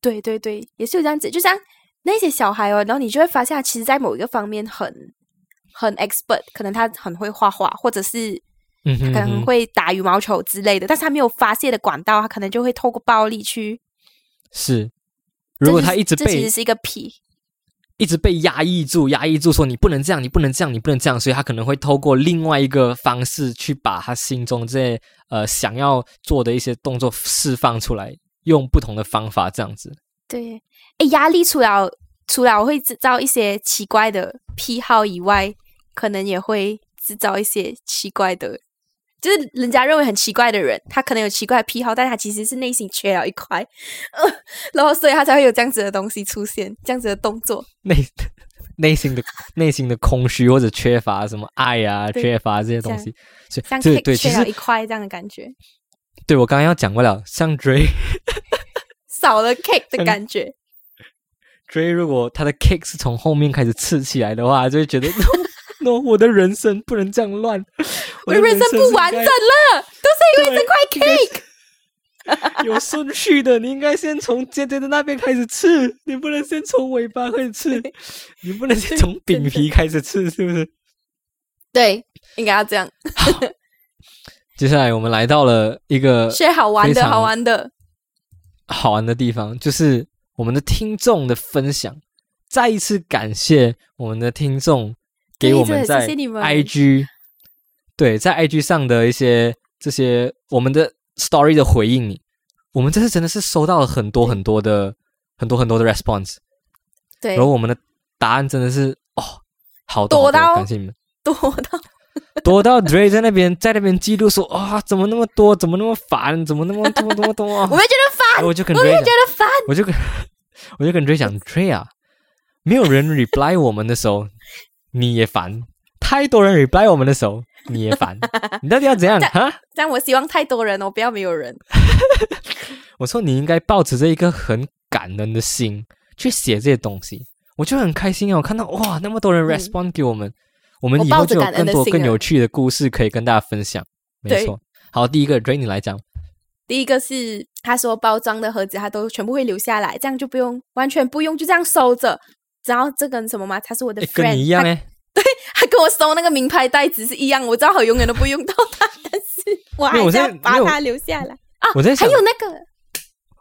对对对，也是有这样子。就像那些小孩哦，然后你就会发现，他其实在某一个方面很很 expert，可能他很会画画，或者是可能会打羽毛球之类的，但是他没有发泄的管道，他可能就会透过暴力去。是，如果他一直被这其实是一个癖，一直被压抑住，压抑住，说你不能这样，你不能这样，你不能这样，所以他可能会透过另外一个方式去把他心中这些呃想要做的一些动作释放出来，用不同的方法这样子。对，哎，压力除了除了会制造一些奇怪的癖好以外，可能也会制造一些奇怪的，就是人家认为很奇怪的人，他可能有奇怪的癖好，但他其实是内心缺了一块，呃，然后所以他才会有这样子的东西出现，这样子的动作。内 内心的内心的空虚或者缺乏什么爱啊，缺乏这些东西，所像以对缺了一实块这样的感觉，对我刚刚要讲过了，像 Dray 少了 cake 的感觉。Dray 如果他的 cake 是从后面开始刺起来的话，就会觉得 no，, no 我的人生不能这样乱，我的人生不完整了，都是因为这块 cake。有顺序的，你应该先从尖尖的那边开始刺，你不能先从尾巴开始刺，你不能先从饼皮开始刺，是不是？对，应该要这样，接下来我们来到了一个学好玩的，好玩的。好玩的地方，就是我们的听众的分享。再一次感谢我们的听众给我们在谢谢你们。IG 对在 IG 上的一些这些我们的 story 的回应你，我们这次真的是收到了很多很多的很多很多的 response，对。然，后我们的答案真的是哦，好多感谢你们，多到 多到 Dre 在那边在那边记录说啊、怎么那么多，怎么那么烦，怎么那么这么多多 我们觉得烦，我就跟我 Dre 觉得烦。我就跟我就跟 Dre 讲，Dre 啊，没有人 reply 我们的时候，你也烦；太多人 reply 我们的时候，你也烦。你到底要怎样哈？但我希望太多人哦，不要没有人。我说你应该抱持着一个很感恩的心去写这些东西，我就很开心啊！我看到哇，那么多人嗯 respond 给我们，我们以后就有更多的更有趣的故事可以跟大家分享。没对错，好，第一个 Rainy 来讲，第一个是他说包装的盒子他都全部会留下来，这样就不用完全不用就这样收着。然后这跟什么吗？他是我的 friend，跟你一样他哎，他跟我收那个名牌袋子是一样，我知道我永远都不用到它，但是我还是要把它留下来啊。我在想还有那个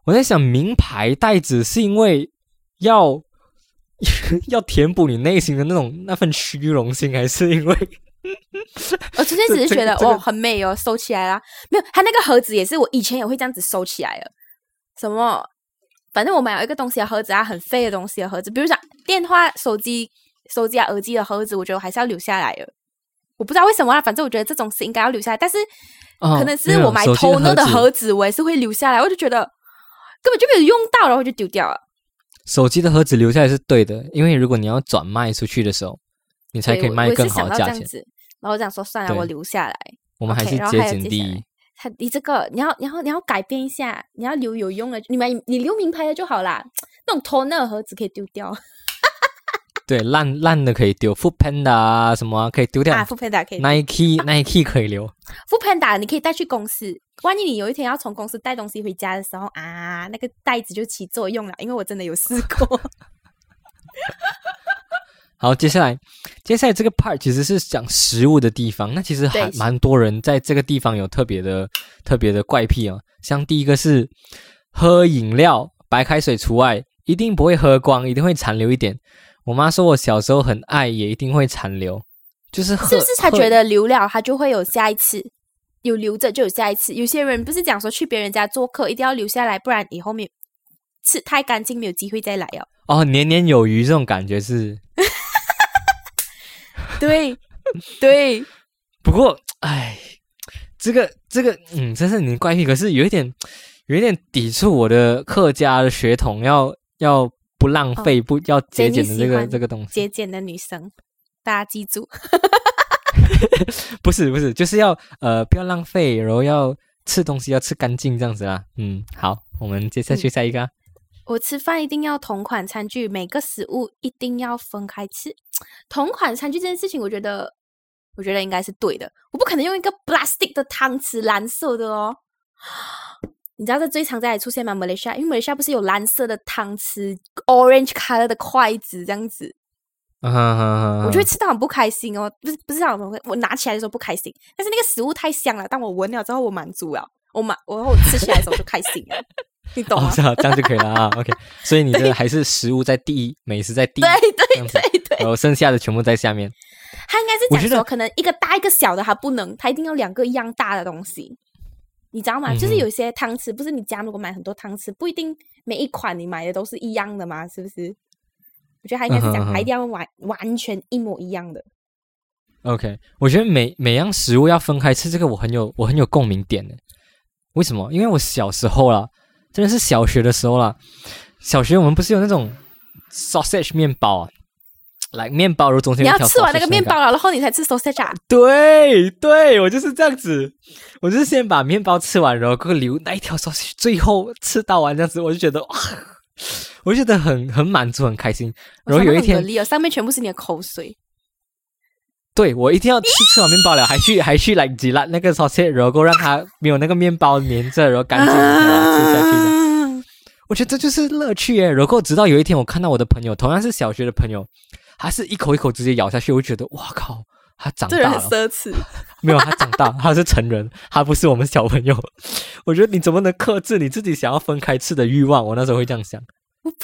我在想，名牌袋子是因为要 要填补你内心的那种那份虚荣心，还是因为 我之前只是觉得哦很美哦，收起来啦。没有，它那个盒子也是我以前也会这样子收起来的。什么？反正我买了一个东西的盒子啊，很废的东西的盒子，比如讲电话、手机、手机啊、耳机的盒子，我觉得我还是要留下来的。我不知道为什么啊，反正我觉得这种是应该要留下来，但是哦可能是我买手机 toner 的子盒子，我也是会留下来，我就觉得根本就没有用到，然后就丢掉了。手机的盒子留下来是对的，因为如果你要转卖出去的时候，你才可以卖更好的价钱。到这样子，然后我想说算了，我留下来。我们还是节俭第一。他你这个你要你要你要改变一下，你要留有用的，你买你留名牌的就好啦。那种 toner 盒子可以丢掉对，烂烂的可以丢，Food Panda 啊什么啊可以丢掉啊，副 panda 可以，Nike Nike 可以留。副 panda 你可以带去公司，万一你有一天要从公司带东西回家的时候啊，那个袋子就起作用了，因为我真的有试过。好，接下来，接下来这个 part 其实是讲食物的地方。那其实还对蛮多人在这个地方有特别的、特别的怪癖啊。像第一个是喝饮料，白开水除外，一定不会喝光，一定会残留一点。我妈说我小时候很爱，也一定会残留，就是喝。是不是他喝觉得留了她就会有下一次？有留着就有下一次。有些人不是讲说去别人家做客一定要留下来，不然以后没有吃太干净，没有机会再来哦。哦，年年有余这种感觉是。对对，不过，哎，这个这个，嗯，真是你的怪癖，可是有一点，有一点抵触我的客家的血统，要要不浪费，不要节俭的这个这个东西。节俭的女生，大家记住。不是不是，就是要呃不要浪费，然后要吃东西要吃干净这样子啦。嗯，好，我们接下去下一个啊、我吃饭一定要同款餐具，每个食物一定要分开吃。同款餐具这件事情，我觉得，我觉得应该是对的。我不可能用一个 plastic 的汤匙，蓝色的哦。你知道这最常在出现吗？马来西亚，因为马来西亚不是有蓝色的汤匙，orange color 的筷子这样子，我就会吃到很不开心哦。不是不是，我我拿起来的时候不开心，但是那个食物太香了，当我闻了之后，我满足了，我满，然后我吃起来的时候就开心了。你懂吗？这样就可以了啊。OK，所以你的还是食物在第一，美食在第一，对对对对，然后剩下的全部在下面。他应该是讲说，可能一个大一个小的，他不能，他一定要两个一样大的东西。你知道吗？就是有些汤匙，不是你家如果买很多汤匙，不一定每一款你买的都是一样的嘛？是不是？我觉得他应该是讲，还一定要完完全一模一样的。OK，我觉得每每样食物要分开吃，这个我很有我很有共鸣点的。为什么？因为我小时候啦，真的是小学的时候啦，小学我们不是有那种 sausage 面包啊？来面包，如中间你要吃完那个面包了，然后你才吃 sausage 啊？对对，我就是这样子，我就是先把面包吃完，然后留那一条 sausage，最后吃到完这样子，我就觉得哇，我就觉得很很满足，很开心。然后有一天，上面全部是你的口水。对，我一定要吃吃完面包了，还去还去来挤烂那个 sausage，然后让它没有那个面包粘着，然后干净吃下去的。我觉得这就是乐趣耶。然后直到有一天，我看到我的朋友，同样是小学的朋友。他是一口一口直接咬下去，我就觉得哇靠，他长大了，奢侈。没有，他长大，他是成人，他不是我们小朋友。我觉得你怎么能克制你自己想要分开吃的欲望？我那时候会这样想。我不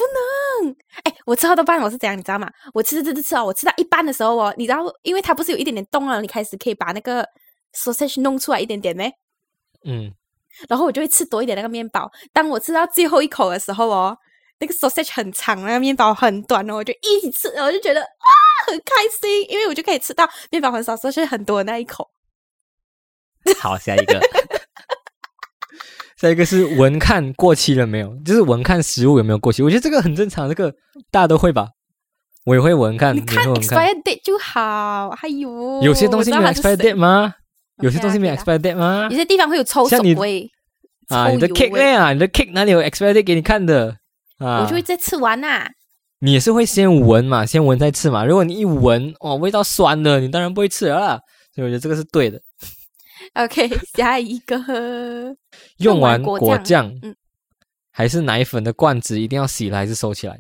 能，哎，我吃到一半我是怎样，你知道吗？我吃吃吃吃哦，我吃到一半的时候哦，你知道，因为它不是有一点点动了，你开始可以把那个 sausage 弄出来一点点没？嗯。然后我就会吃多一点那个面包。当我吃到最后一口的时候哦。那个 sausage 很长，那个面包很短哦，我就一起吃，我就觉得啊很开心，因为我就可以吃到面包很少，sausage 很多的那一口。好，下一个，下一个是闻看过期了没有？就是闻看食物有没有过期，我觉得这个很正常，这个大家都会吧？我也会闻看，你看 expired date 就好。还有有些东西没有 expired date 吗？有些东西没有 expired date 吗？有些地方会有抽手味啊，你的 cake 呢？你的 cake 哪里有 expired date 给你看的？我就会再吃完呐。你也是会先闻嘛，先闻再吃嘛。如果你一闻哦，味道酸的，你当然不会吃了。所以我觉得这个是对的。OK，下一个，用完果酱，嗯，还是奶粉的罐子一定要洗了还是收起来？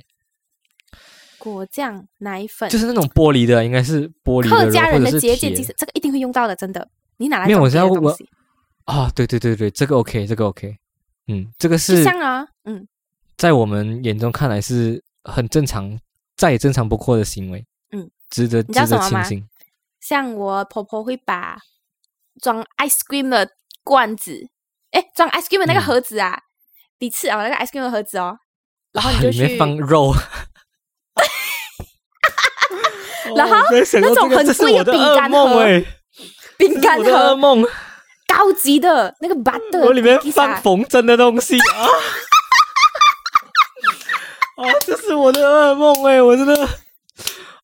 果酱、奶粉，就是那种玻璃的，应该是玻璃的，客家人的节俭，精神这个一定会用到的，真的。你哪来没有？我是要问啊，对对对对，这个 OK，这个 OK，嗯，这个是。在我们眼中看来是很正常、再也正常不过的行为，嗯，值得值得庆幸。像我婆婆会把装 ice cream 的罐子，哎，装 ice cream 的那个盒子啊，第一次啊，那个 ice cream 的盒子哦，然后你就去放肉，然后那种很贵的饼干盒，饼干盒，噩梦，高级的那个 butter，我里面放缝针的东西啊。啊，这是我的噩梦哎！我真的，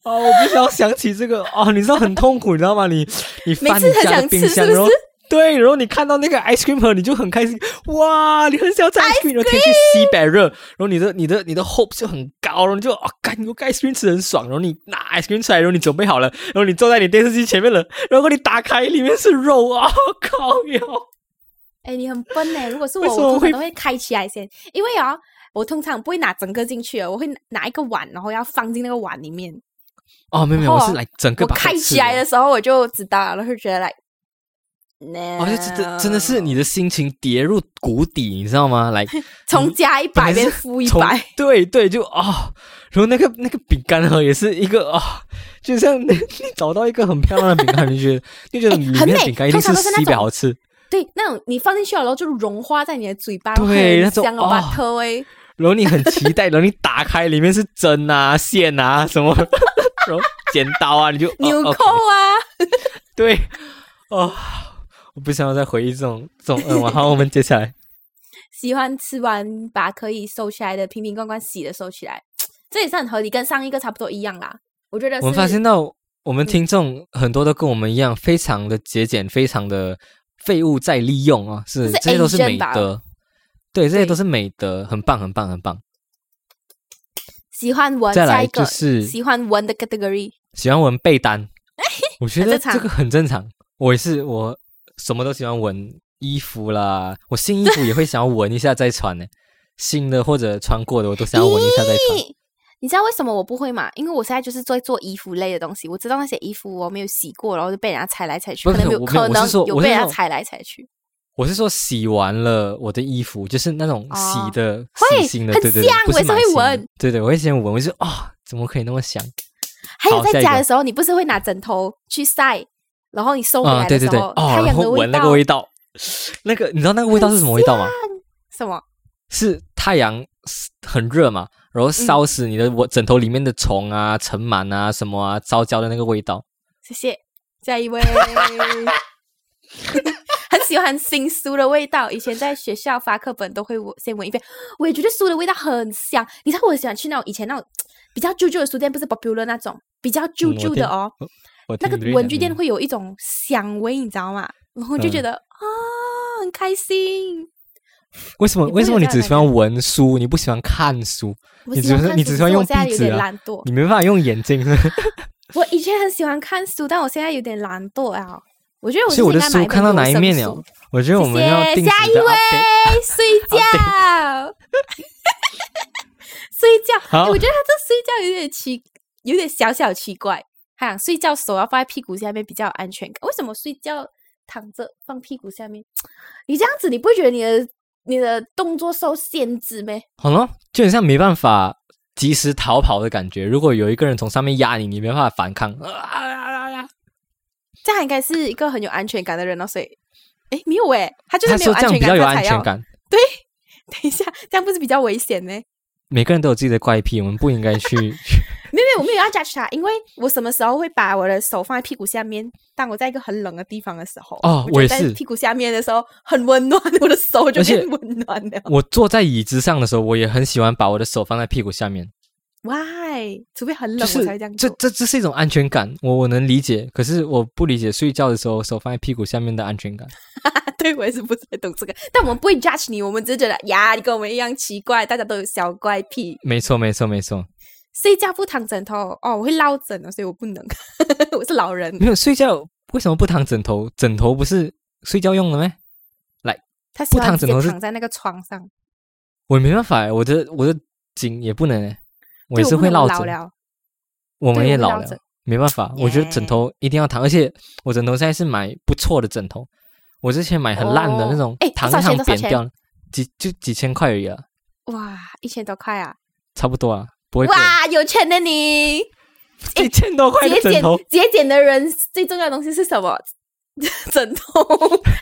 啊，我不想要想起这个啊！你知道很痛苦，你知道吗？你你翻你家的冰箱，然后对，然后你看到那个 ice cream 盒，你就很开心哇！你很想吃 ice cream，然后天气西北热，然后你的你的你的 hope 就很高，然后你就啊，干，我 ice cream 吃很爽，然后你拿 ice cream 出来，然后你准备好了，然后你坐在你电视机前面了，然后你打开，里面是肉啊！靠哟！哎，你很笨哎！如果是我，我通常都会开起来先，因为啊。我通常不会拿整个进去我会拿一个碗，然后要放进那个碗里面。哦，没有没有，我是来整个。我开起来的时候我就知道，然后觉得来，哦，就真的真的是你的心情跌入谷底，你知道吗？来，从加一百变负一百，对对，就啊，然后那个那个饼干盒也是一个啊，就像 你找到一个很漂亮的饼干，你觉得就觉得 里面的饼干一定是西北好吃。对，那种你放进去了，然后就融化在你的嘴巴，对，那种啊，特味。然后你很期待，然后你打开，里面是针啊、线啊什么，然后剪刀啊，你就 纽扣啊，对，哦，我不想要再回忆这种这种噩梦。好，我们接下来，喜欢吃完把可以收起来的瓶瓶罐罐洗的收起来，这也是很合理，跟上一个差不多一样啦。我觉得我们发现到我们听众很多都跟我们一样，非常的节俭，非常的废物再利用啊，是这些都是美德。对，这些都是美德，很棒，很棒，很棒。喜欢闻，再来就是喜欢闻的 category。喜欢闻被单，我觉得这个很正常。我也是，我什么都喜欢闻衣服啦，我新衣服也会想要闻一下再穿呢。新的或者穿过的，我都想要闻一下再穿。你知道为什么我不会吗？因为我现在就是在做衣服类的东西，我知道那些衣服我没有洗过，然后就被人家踩来踩去，可能没有，可能有被人家踩来踩去，我是说洗完了我的衣服，就是那种洗哦的、会洗新的，很对对对香，不是我也是会闻。对对，我会先闻，我就啊、怎么可以那么香？还有在家的时候，你不是会拿枕头去晒，然后你收回来的时候，太阳的后闻那道个味道，那个你知道那个味道是什么味道吗？什么？是太阳很热嘛，然后烧死你的我枕头里面的虫啊、尘螨啊、什么啊、烧焦的那个味道。谢谢，下一位。很喜欢新书的味道，以前在学校发课本都会闻先闻一遍。我也觉得书的味道很香。你知道我喜欢去那种以前那种比较旧旧的书店，不是 popular 那种比较旧旧的哦，我那个文具店会有一种香味，你知道吗？然后就觉嗯得、啊，很开心。为什么为什么你只喜欢闻书，你不喜欢看书？你只是你只喜欢用可是我现在有点懒惰。你没办法用眼睛，我以前很喜欢看书，但我现在有点懒惰啊。我觉得我所以我的是应该买书看到哪一面了了？？我觉得我们要定下一位。睡觉，睡觉。我觉得他这睡觉有点奇，有点小小奇怪。他想睡觉手要放在屁股下面比较有安全感。为什么睡觉躺着放屁股下面？你这样子，你不会觉得你的你的动作受限制咩？好了，就很像没办法及时逃跑的感觉。如果有一个人从上面压你，你没办法反抗。啊啊啊啊这样应该是一个很有安全感的人哦。所以，哎，没有哎，他就是没有安全感，说这样比较有。安全感。对等一下，这样不是比较危险呢？每个人都有自己的怪癖，我们不应该去。没有没有，我没有要 judge 他，因为我什么时候会把我的手放在屁股下面？当我在一个很冷的地方的时候，哦我也是屁股下面的时候很温暖，我的手就而且变温暖了。我坐在椅子上的时候，我也很喜欢把我的手放在屁股下面，Why？除非很冷就是我才会这样做。这这这是一种安全感，我我能理解。可是我不理解睡觉的时候手放在屁股下面的安全感。对我也是不太懂这个，但我们不会 judge 你，我们只是觉得呀，你跟我们一样奇怪，大家都有小怪癖。没错，没错，没错。睡觉不躺枕头哦，我会落枕的，所以我不能。我是老人，没有睡觉为什么不躺枕头？枕头不是睡觉用的咩？不他喜欢直接躺枕头是躺在那个床上，我也没办法欸，我的我的颈也不能欸，我也是会落枕。我们也老了没办法。我觉得枕耶头一定要躺，而且我枕头现在是买不错的枕头，我之前买很烂的哦那种诶，躺一躺扁掉了，几就几千块而已啊，哇，一千多块啊！差不多啊，不会。哇，有钱的你！一千多块的节俭枕头，节俭的人最重要的东西是什么？枕头，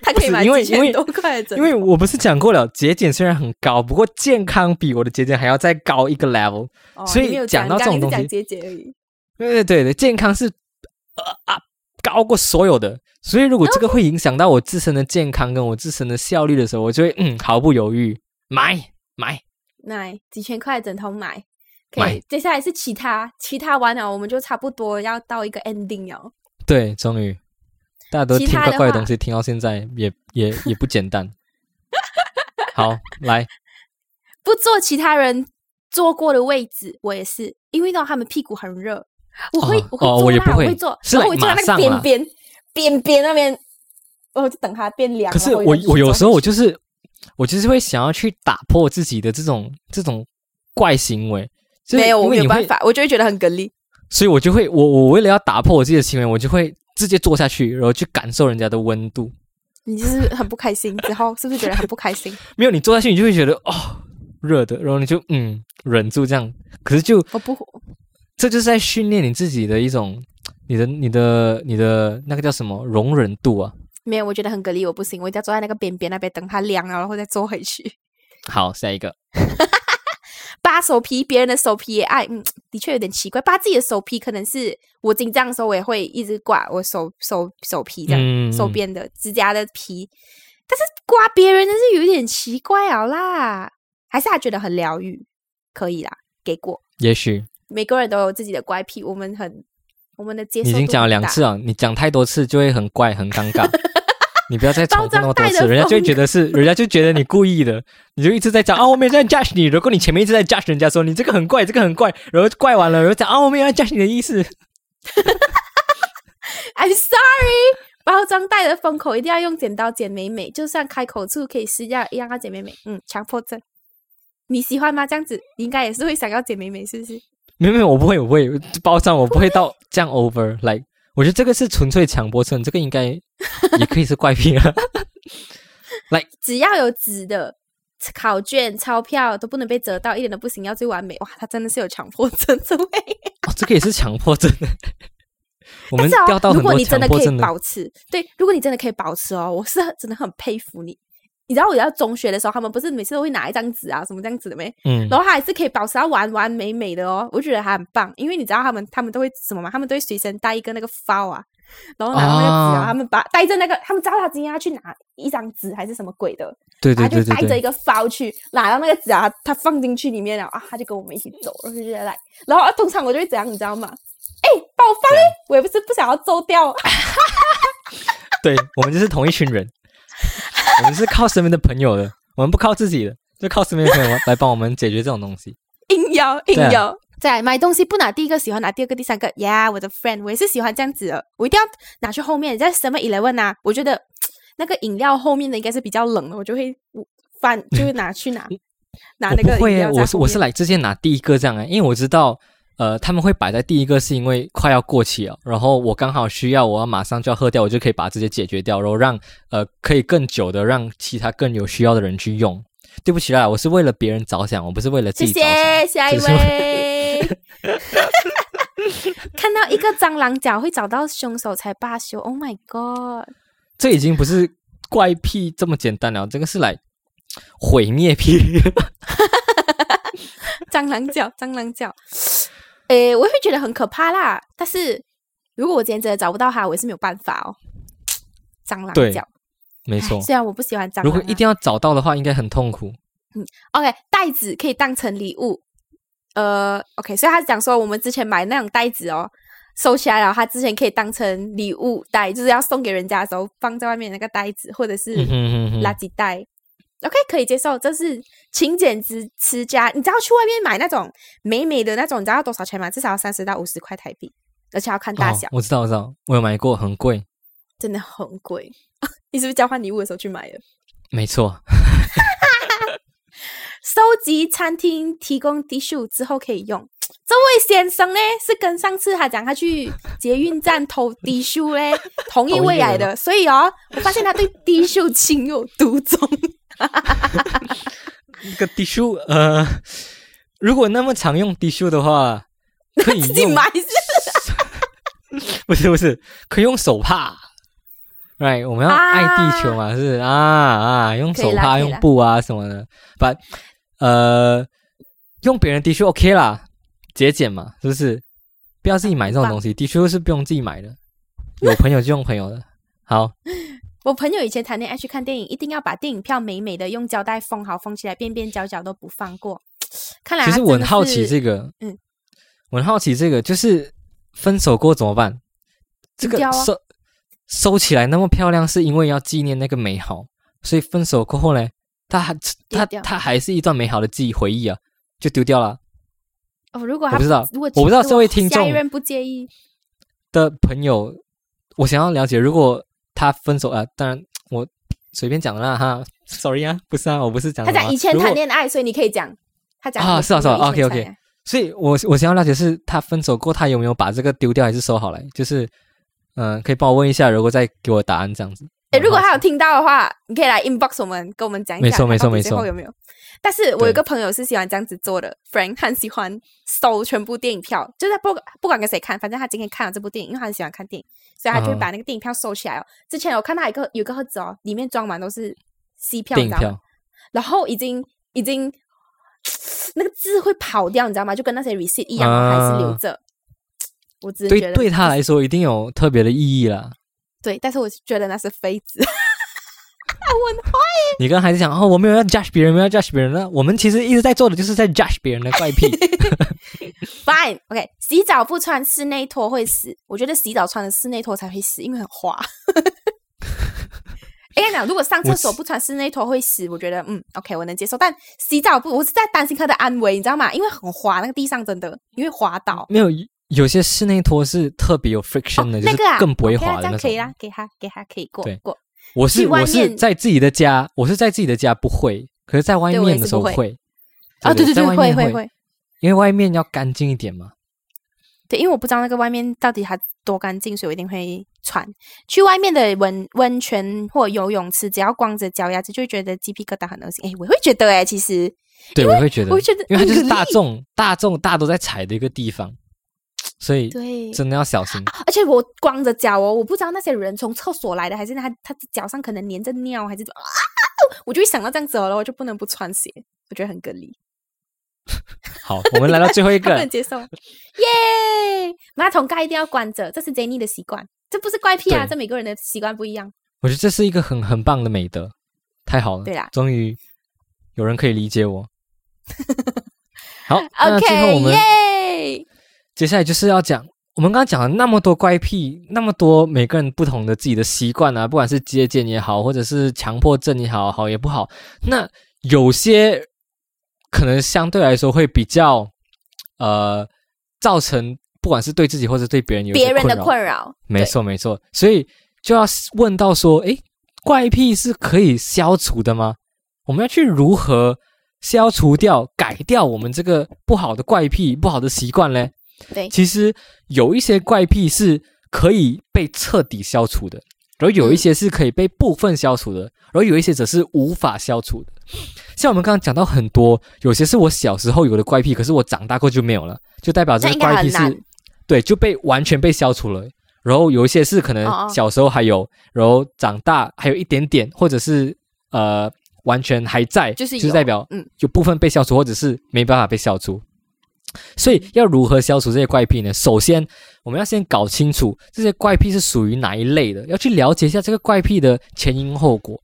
他可以买几千多块枕头。因为我不是讲过了，节俭虽然很高，不过健康比我的节俭还要再高一个 level。哦所以讲到这种东西节俭而已。对对对对，健康是呃啊高过所有的，所以如果这个会影响到我自身的健康跟我自身的效率的时候，我就会嗯毫不犹豫买买。买几千块的枕头买。买 OK，接下来是其他，其他完了，我们就差不多要到一个 ending 了。对，终于大家都听怪怪的东西，听到现在也也也不简单。好，来，不坐其他人坐过的位置，我也是，因为呢，他们屁股很热，我会、哦我会坐我也不会会坐，是然后我坐在那个边边边边那边，然后就等它变凉。可是我我有时候我就是我就是会想要去打破自己的这种这种怪行为，就是没有，我没有办法，我就会觉得很给力。所以我就会我我为了要打破我自己的行为，我就会直接坐下去，然后去感受人家的温度。你就是很不开心，之后是不是觉得很不开心？没有你坐下去，你就会觉得哦热的，然后你就嗯忍住这样。可是就我不，这就是在训练你自己的一种你的你的你的那个叫什么容忍度啊。没有，我觉得很隔离，我不行，我一定要坐在那个边边那边等它凉了，然后再坐回去。好，下一个 扒手皮，别人的手皮也爱，嗯，的确有点奇怪。扒自己的手皮，可能是我紧张的时候，我也会一直刮我手手手皮这样，嗯手边的指甲的皮。但是刮别人的是有点奇怪好啦，还是他觉得很疗愈，可以啦，给过。也许每个人都有自己的怪癖，我们很我们的接受你已经讲了两次了，你讲太多次就会很怪很尴尬。你不要再重复那么多次，人家就会觉得是，人家就觉得你故意的，你就一直在讲啊，我没有在 judge 你。如果你前面一直在 judge 人家说你这个很怪，这个很怪，然后怪完了，然后讲啊，我没有在 judge 你的意思。I'm sorry，包装袋的封口一定要用剪刀剪美美，就算开口处可以撕掉，一样要剪美美。嗯，强迫症，你喜欢吗？这样子，你应该也是会想要剪美美，是不是？没有没有，我不会，我不会包装，我不会到这样 over。我觉得这个是纯粹强迫症，这个应该 也可以是怪癖了。来。只要有纸的考卷、钞票都不能被折到，一点都不行，要最完美。哇，他真的是有强迫症，这位。哦，这个也是强迫症。我们掉到哦如果你真的可以保持，对，如果你真的可以保持哦，我是真的很佩服你。你知道我在中学的时候，他们不是每次都会拿一张纸啊，什么这样子的没？嗯然后他还是可以保持到完完美美的哦，我觉得还很棒。因为你知道他们他们都会什么吗？他们都会随身带一个那个 file 啊，然后拿到那个纸啊，啊他们把带着那个，他们知道他今天要去拿一张纸还是什么鬼的，对对他就对对对，带着一个 file 去拿到那个纸啊，他放进去里面了啊，他就跟我们一起走，然后就觉得来，然后啊通常我就会怎样，你知道吗？哎，帮我放哎，我也不是不想要走掉，对我们就是同一群人，我们是靠身边的朋友的，我们不靠自己的，就靠身边的朋友来帮我们解决这种东西。硬要硬对啊要。再来买东西不拿第一个喜欢拿第二个、第三个呀我的 friend 我也是喜欢这样子的，我一定要拿去后面。在 Seven Eleven 啊，我觉得那个饮料后面的应该是比较冷的，我就会翻，就会拿去拿 拿那个饮我不会我是我是面来之前拿第一个这样哎，因为我知道。呃，他们会摆在第一个，是因为快要过期了，然后我刚好需要，我要马上就要喝掉，我就可以把它直接解决掉，然后让呃可以更久的让其他更有需要的人去用。对不起啦，我是为了别人着想，我不是为了自谢己着想。谢下一位。看到一个蟑螂脚会找到凶手才罢休，Oh my god！这已经不是怪癖这么简单了，这个是来毁灭癖。蟑螂脚，蟑螂脚，诶，我会觉得很可怕啦。但是如果我今天真的找不到它，我也是没有办法哦。蟑螂对脚，没错，虽然我不喜欢蟑螂、啊，如果一定要找到的话，应该很痛苦。嗯 OK，袋子可以当成礼物。呃，OK，所以他讲说，我们之前买那种袋子哦，收起来了，他之前可以当成礼物袋，就是要送给人家的时候放在外面那个袋子，或者是嗯哼哼哼垃圾袋。OK，可以接受，这是勤俭持持家。你知道去外面买那种美美的那种，你知道要多少钱吗？至少要三十到五十块台币，而且要看大小，哦，我知道，我知道，我有买过，很贵。真的很贵。你是不是交换礼物的时候去买的？没错，收集餐厅提供 T 恤之后可以用。这位先生呢，是跟上次他讲他去捷运站偷 T 恤嘞，同一位来的，所以哦，我发现他对 T 恤情有独钟。那个 T 恤，呃，如果那么常用 T 恤的话，可以自己买是 不是不是，可以用手帕。right，我们要爱地球嘛，是不是啊啊，用手帕、用布啊什么的。把呃，用别人 T 恤 OK 啦，节俭嘛，是不是？不要自己买这种东西，T 恤是不用自己买的，有朋友就用朋友的。好，我朋友以前谈恋爱去看电影，一定要把电影票美美的用胶带封好，封起来，边边角角都不放过。看来其实我很好奇这个，嗯，我很好奇这个，就是分手过怎么办？这个收收起来那么漂亮，是因为要纪念那个美好，所以分手过后呢，它还它丢掉它还是一段美好的记忆回忆啊，就丢掉了。哦，如果他我不知道如果我不知道这位听众不介意，的朋友，我想要了解，如果他分手啊、当然我随便讲的啦哈，sorry 啊，不是啊，我不是讲他讲以前谈恋爱，所以你可以讲。他讲啊是啊是啊朋友以前 OK，OK 谈恋爱所以我我想要了解是他分手过，他有没有把这个丢掉还是收好来？就是嗯、呃可以帮我问一下，如果再给我答案这样子。诶，如果他有听到的话，你可以来 inbox 我们，跟我们讲一下，没错没错没错最后有没有？但是我有个朋友是喜欢这样子做的，Frank 他很喜欢收全部电影票，就是不不管跟谁看，反正他今天看了这部电影，因为他很喜欢看电影，所以他就会嗯把那个电影票收起来哦。之前我看到一个有个盒子哦，里面装满都是 C 票，你知道然后已经已经那个字会跑掉，你知道吗？就跟那些 receipt 一样，哦还是留啊着。我只是对觉得对他来说一定有特别的意义啦。对，但是我觉得那是妃子。你跟孩子讲哦，我没有要 judge 别人，没有要 judge 别人呢。我们其实一直在做的就是在 judge 别人的怪癖。Fine，OK，、洗澡不穿室内拖会死。我觉得洗澡穿的室内拖才会死，因为很滑。哎呀，如果上厕所不穿室内拖会死，我觉得嗯，OK，我能接受。但洗澡不，我是在担心他的安危，你知道吗？因为很滑，那个地上真的因为滑倒。没有有些室内拖是特别有 friction 的，就是那个啊，更不会 OK 啊滑的那种。这样可以啦，给他给他可以过过。我是我是在自己的家，我是在自己的家不会，可是在外面的时候会。啊，对对对，会，会会会。因为外面要干净一点嘛。对，因为我不知道那个外面到底它多干净，所以我一定会穿。去外面的温温泉或游泳池，只要光着脚丫子，就会觉得鸡皮疙瘩很恶心。哎，我会觉得哎，其实对，我会觉得，我会觉得因为它就是大众大众大家都在踩的一个地方，所以对，真的要小心。而且我光着脚哦，我不知道那些人从厕所来的，还是他他脚上可能粘着尿，还是怎啊，我就会想到这样子哦，然后我就不能不穿鞋，我觉得很隔离，好，我们来到最后一个 不能，接受。耶，马桶盖一定要关着，这是 Jenny 的习惯，这不是怪癖啊，对这每个人的习惯不一样。我觉得这是一个很很棒的美德，太好了。对啦终于有人可以理解我。好，那最后我 OK，们耶，接下来就是要讲，我们刚刚讲了那么多怪癖，那么多每个人不同的自己的习惯啊，不管是接见也好，或者是强迫症也好，好也不好。那有些可能相对来说会比较呃，造成不管是对自己或者对别人有别人的困扰，没，错没错，所以就要问到说，诶，怪癖是可以消除的吗？我们要去如何消除掉、改掉我们这个不好的怪癖、不好的习惯嘞？对其实有一些怪癖是可以被彻底消除的，然后有一些是可以被部分消除的，然后有一些则是无法消除的。像我们刚刚讲到很多，有些是我小时候有的怪癖，可是我长大过就没有了，就代表这个怪癖是对就被完全被消除了。然后有一些是可能小时候还有，然后长大还有一点点，或者是呃完全还在，就是有就代表嗯有部分被消除，或者是没办法被消除。所以要如何消除这些怪癖呢？首先，我们要先搞清楚这些怪癖是属于哪一类的，要去了解一下这个怪癖的前因后果。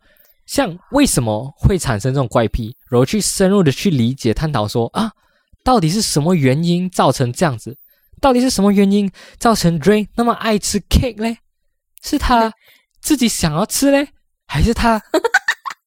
像为什么会产生这种怪癖，然后去深入的去理解、探讨说啊，到底是什么原因造成这样子？到底是什么原因造成 Dray 那么爱吃 cake 嘞？是他自己想要吃嘞，还是他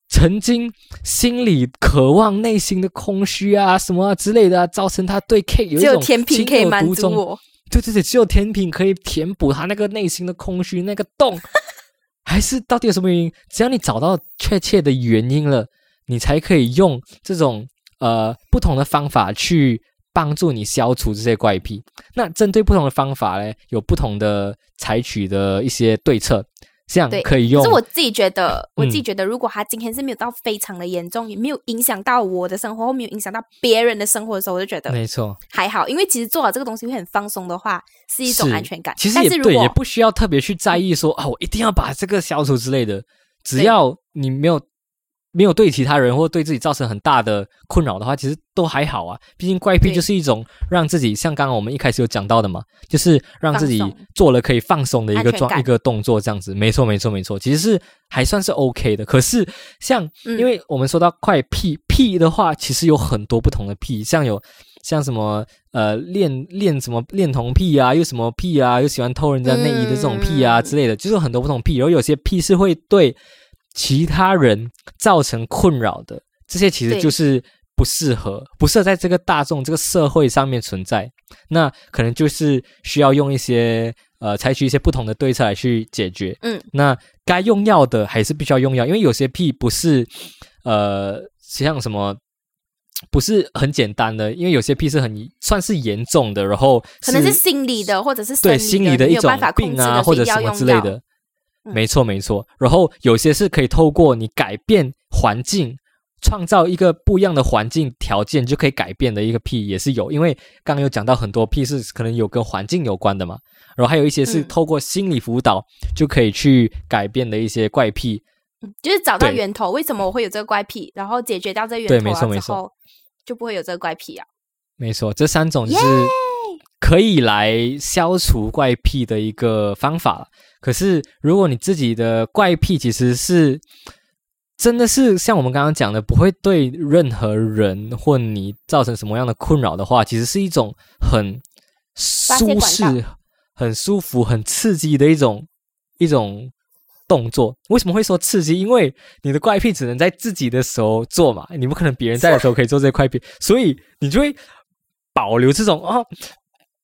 曾经心里渴望、内心的空虚啊什么啊之类的、啊，造成他对 cake 有一种情可以满有独钟足我。对对对，只有甜品可以填补他那个内心的空虚那个洞，还是到底有什么原因？只要你找到确切的原因了，你才可以用这种呃不同的方法去帮助你消除这些怪癖。那针对不同的方法呢，有不同的采取的一些对策，像对可以用可是我自己觉得，我自己嗯觉得，如果他今天是没有到非常的严重，也没有影响到我的生活，或没有影响到别人的生活的时候，我就觉得没错，还好。因为其实做好这个东西会很放松的话，是一种安全感。其实也对，但是如果也不需要特别去在意说啊，我一定要把这个消除之类的。只要你没有没有对其他人或对自己造成很大的困扰的话，其实都还好啊。毕竟怪癖就是一种让自己像刚刚我们一开始有讲到的嘛，就是让自己做了可以放松的一个状一个动作，这样子。没错，没错，没错，其实是还算是 OK 的。可是像嗯因为我们说到怪癖癖的话，其实有很多不同的癖，像有像什么呃恋恋什么恋童癖啊，又什么癖啊，又喜欢偷人家内衣的这种癖啊嗯之类的，就是有很多不同癖。然后有些癖是会对其他人造成困扰的，这些其实就是不适合，不适合在这个大众这个社会上面存在。那可能就是需要用一些呃，采取一些不同的对策来去解决。嗯，那该用药的还是必须要用药，因为有些屁不是呃像什么。不是很简单的，因为有些屁是很算是严重的，然后可能是心理的，或者是对心理的一种病啊，或者什么。之类的。嗯没错，没错。然后有些是可以透过你改变环境，创造一个不一样的环境条件，就可以改变的一个癖也是有。因为刚刚有讲到很多癖是可能有跟环境有关的嘛，然后还有一些是嗯透过心理辅导就可以去改变的一些怪癖。就是找到源头，为什么我会有这个怪癖，然后解决掉这源头对没错没错之后，就不会有这个怪癖啊。没错，这三种就是可以来消除怪癖的一个方法。可是，如果你自己的怪癖其实是真的是像我们刚刚讲的，不会对任何人或你造成什么样的困扰的话，其实是一种很舒适、很舒服、很刺激的一种一种动作。为什么会说刺激？因为你的怪癖只能在自己的时候做嘛，你不可能别人在的时候可以做这些怪癖，所以你就会保留这种哦，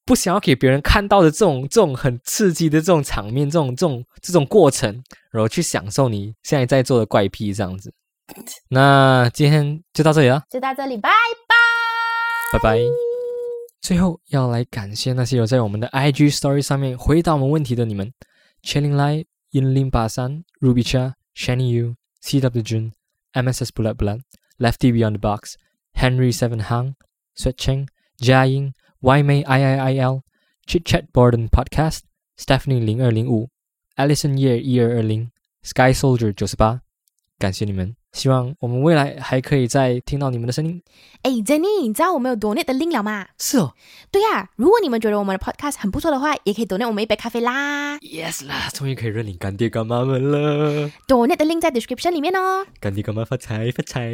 不想要给别人看到的这种这种很刺激的这种场面，这种这种这种过程，然后去享受你现在在做的怪癖这样子。那今天就到这里了，就到这里，拜拜，拜拜。最后要来感谢那些有在我们的 IG Story 上面回答我们问题的你们 c h i l l i n g Lai、In Lim 八三、Ruby Cha、Shani Yu、CW Jun、MSS Blood Blood、Lefty Beyond the Box、Henry Seven Hang、Sweat Cheng、Jia Ying、Y May I I I L、Chit Chat Borden Podcast、Stephanie 零二零五、Alison Year 一二二零、Sky Soldier 九十八，感谢你们。希望我们未来还可以再听到你们的声音。哎，Jenny，你知道我们有 donate 的 link 了吗？是哦，对呀，如果你们觉得我们的 podcast 很不错的话，也可以 donate 我们一杯咖啡啦。Yes 啦，终于可以认领干爹干妈们了。donate 的 link 在 description 里面哦。干爹干妈发财发财！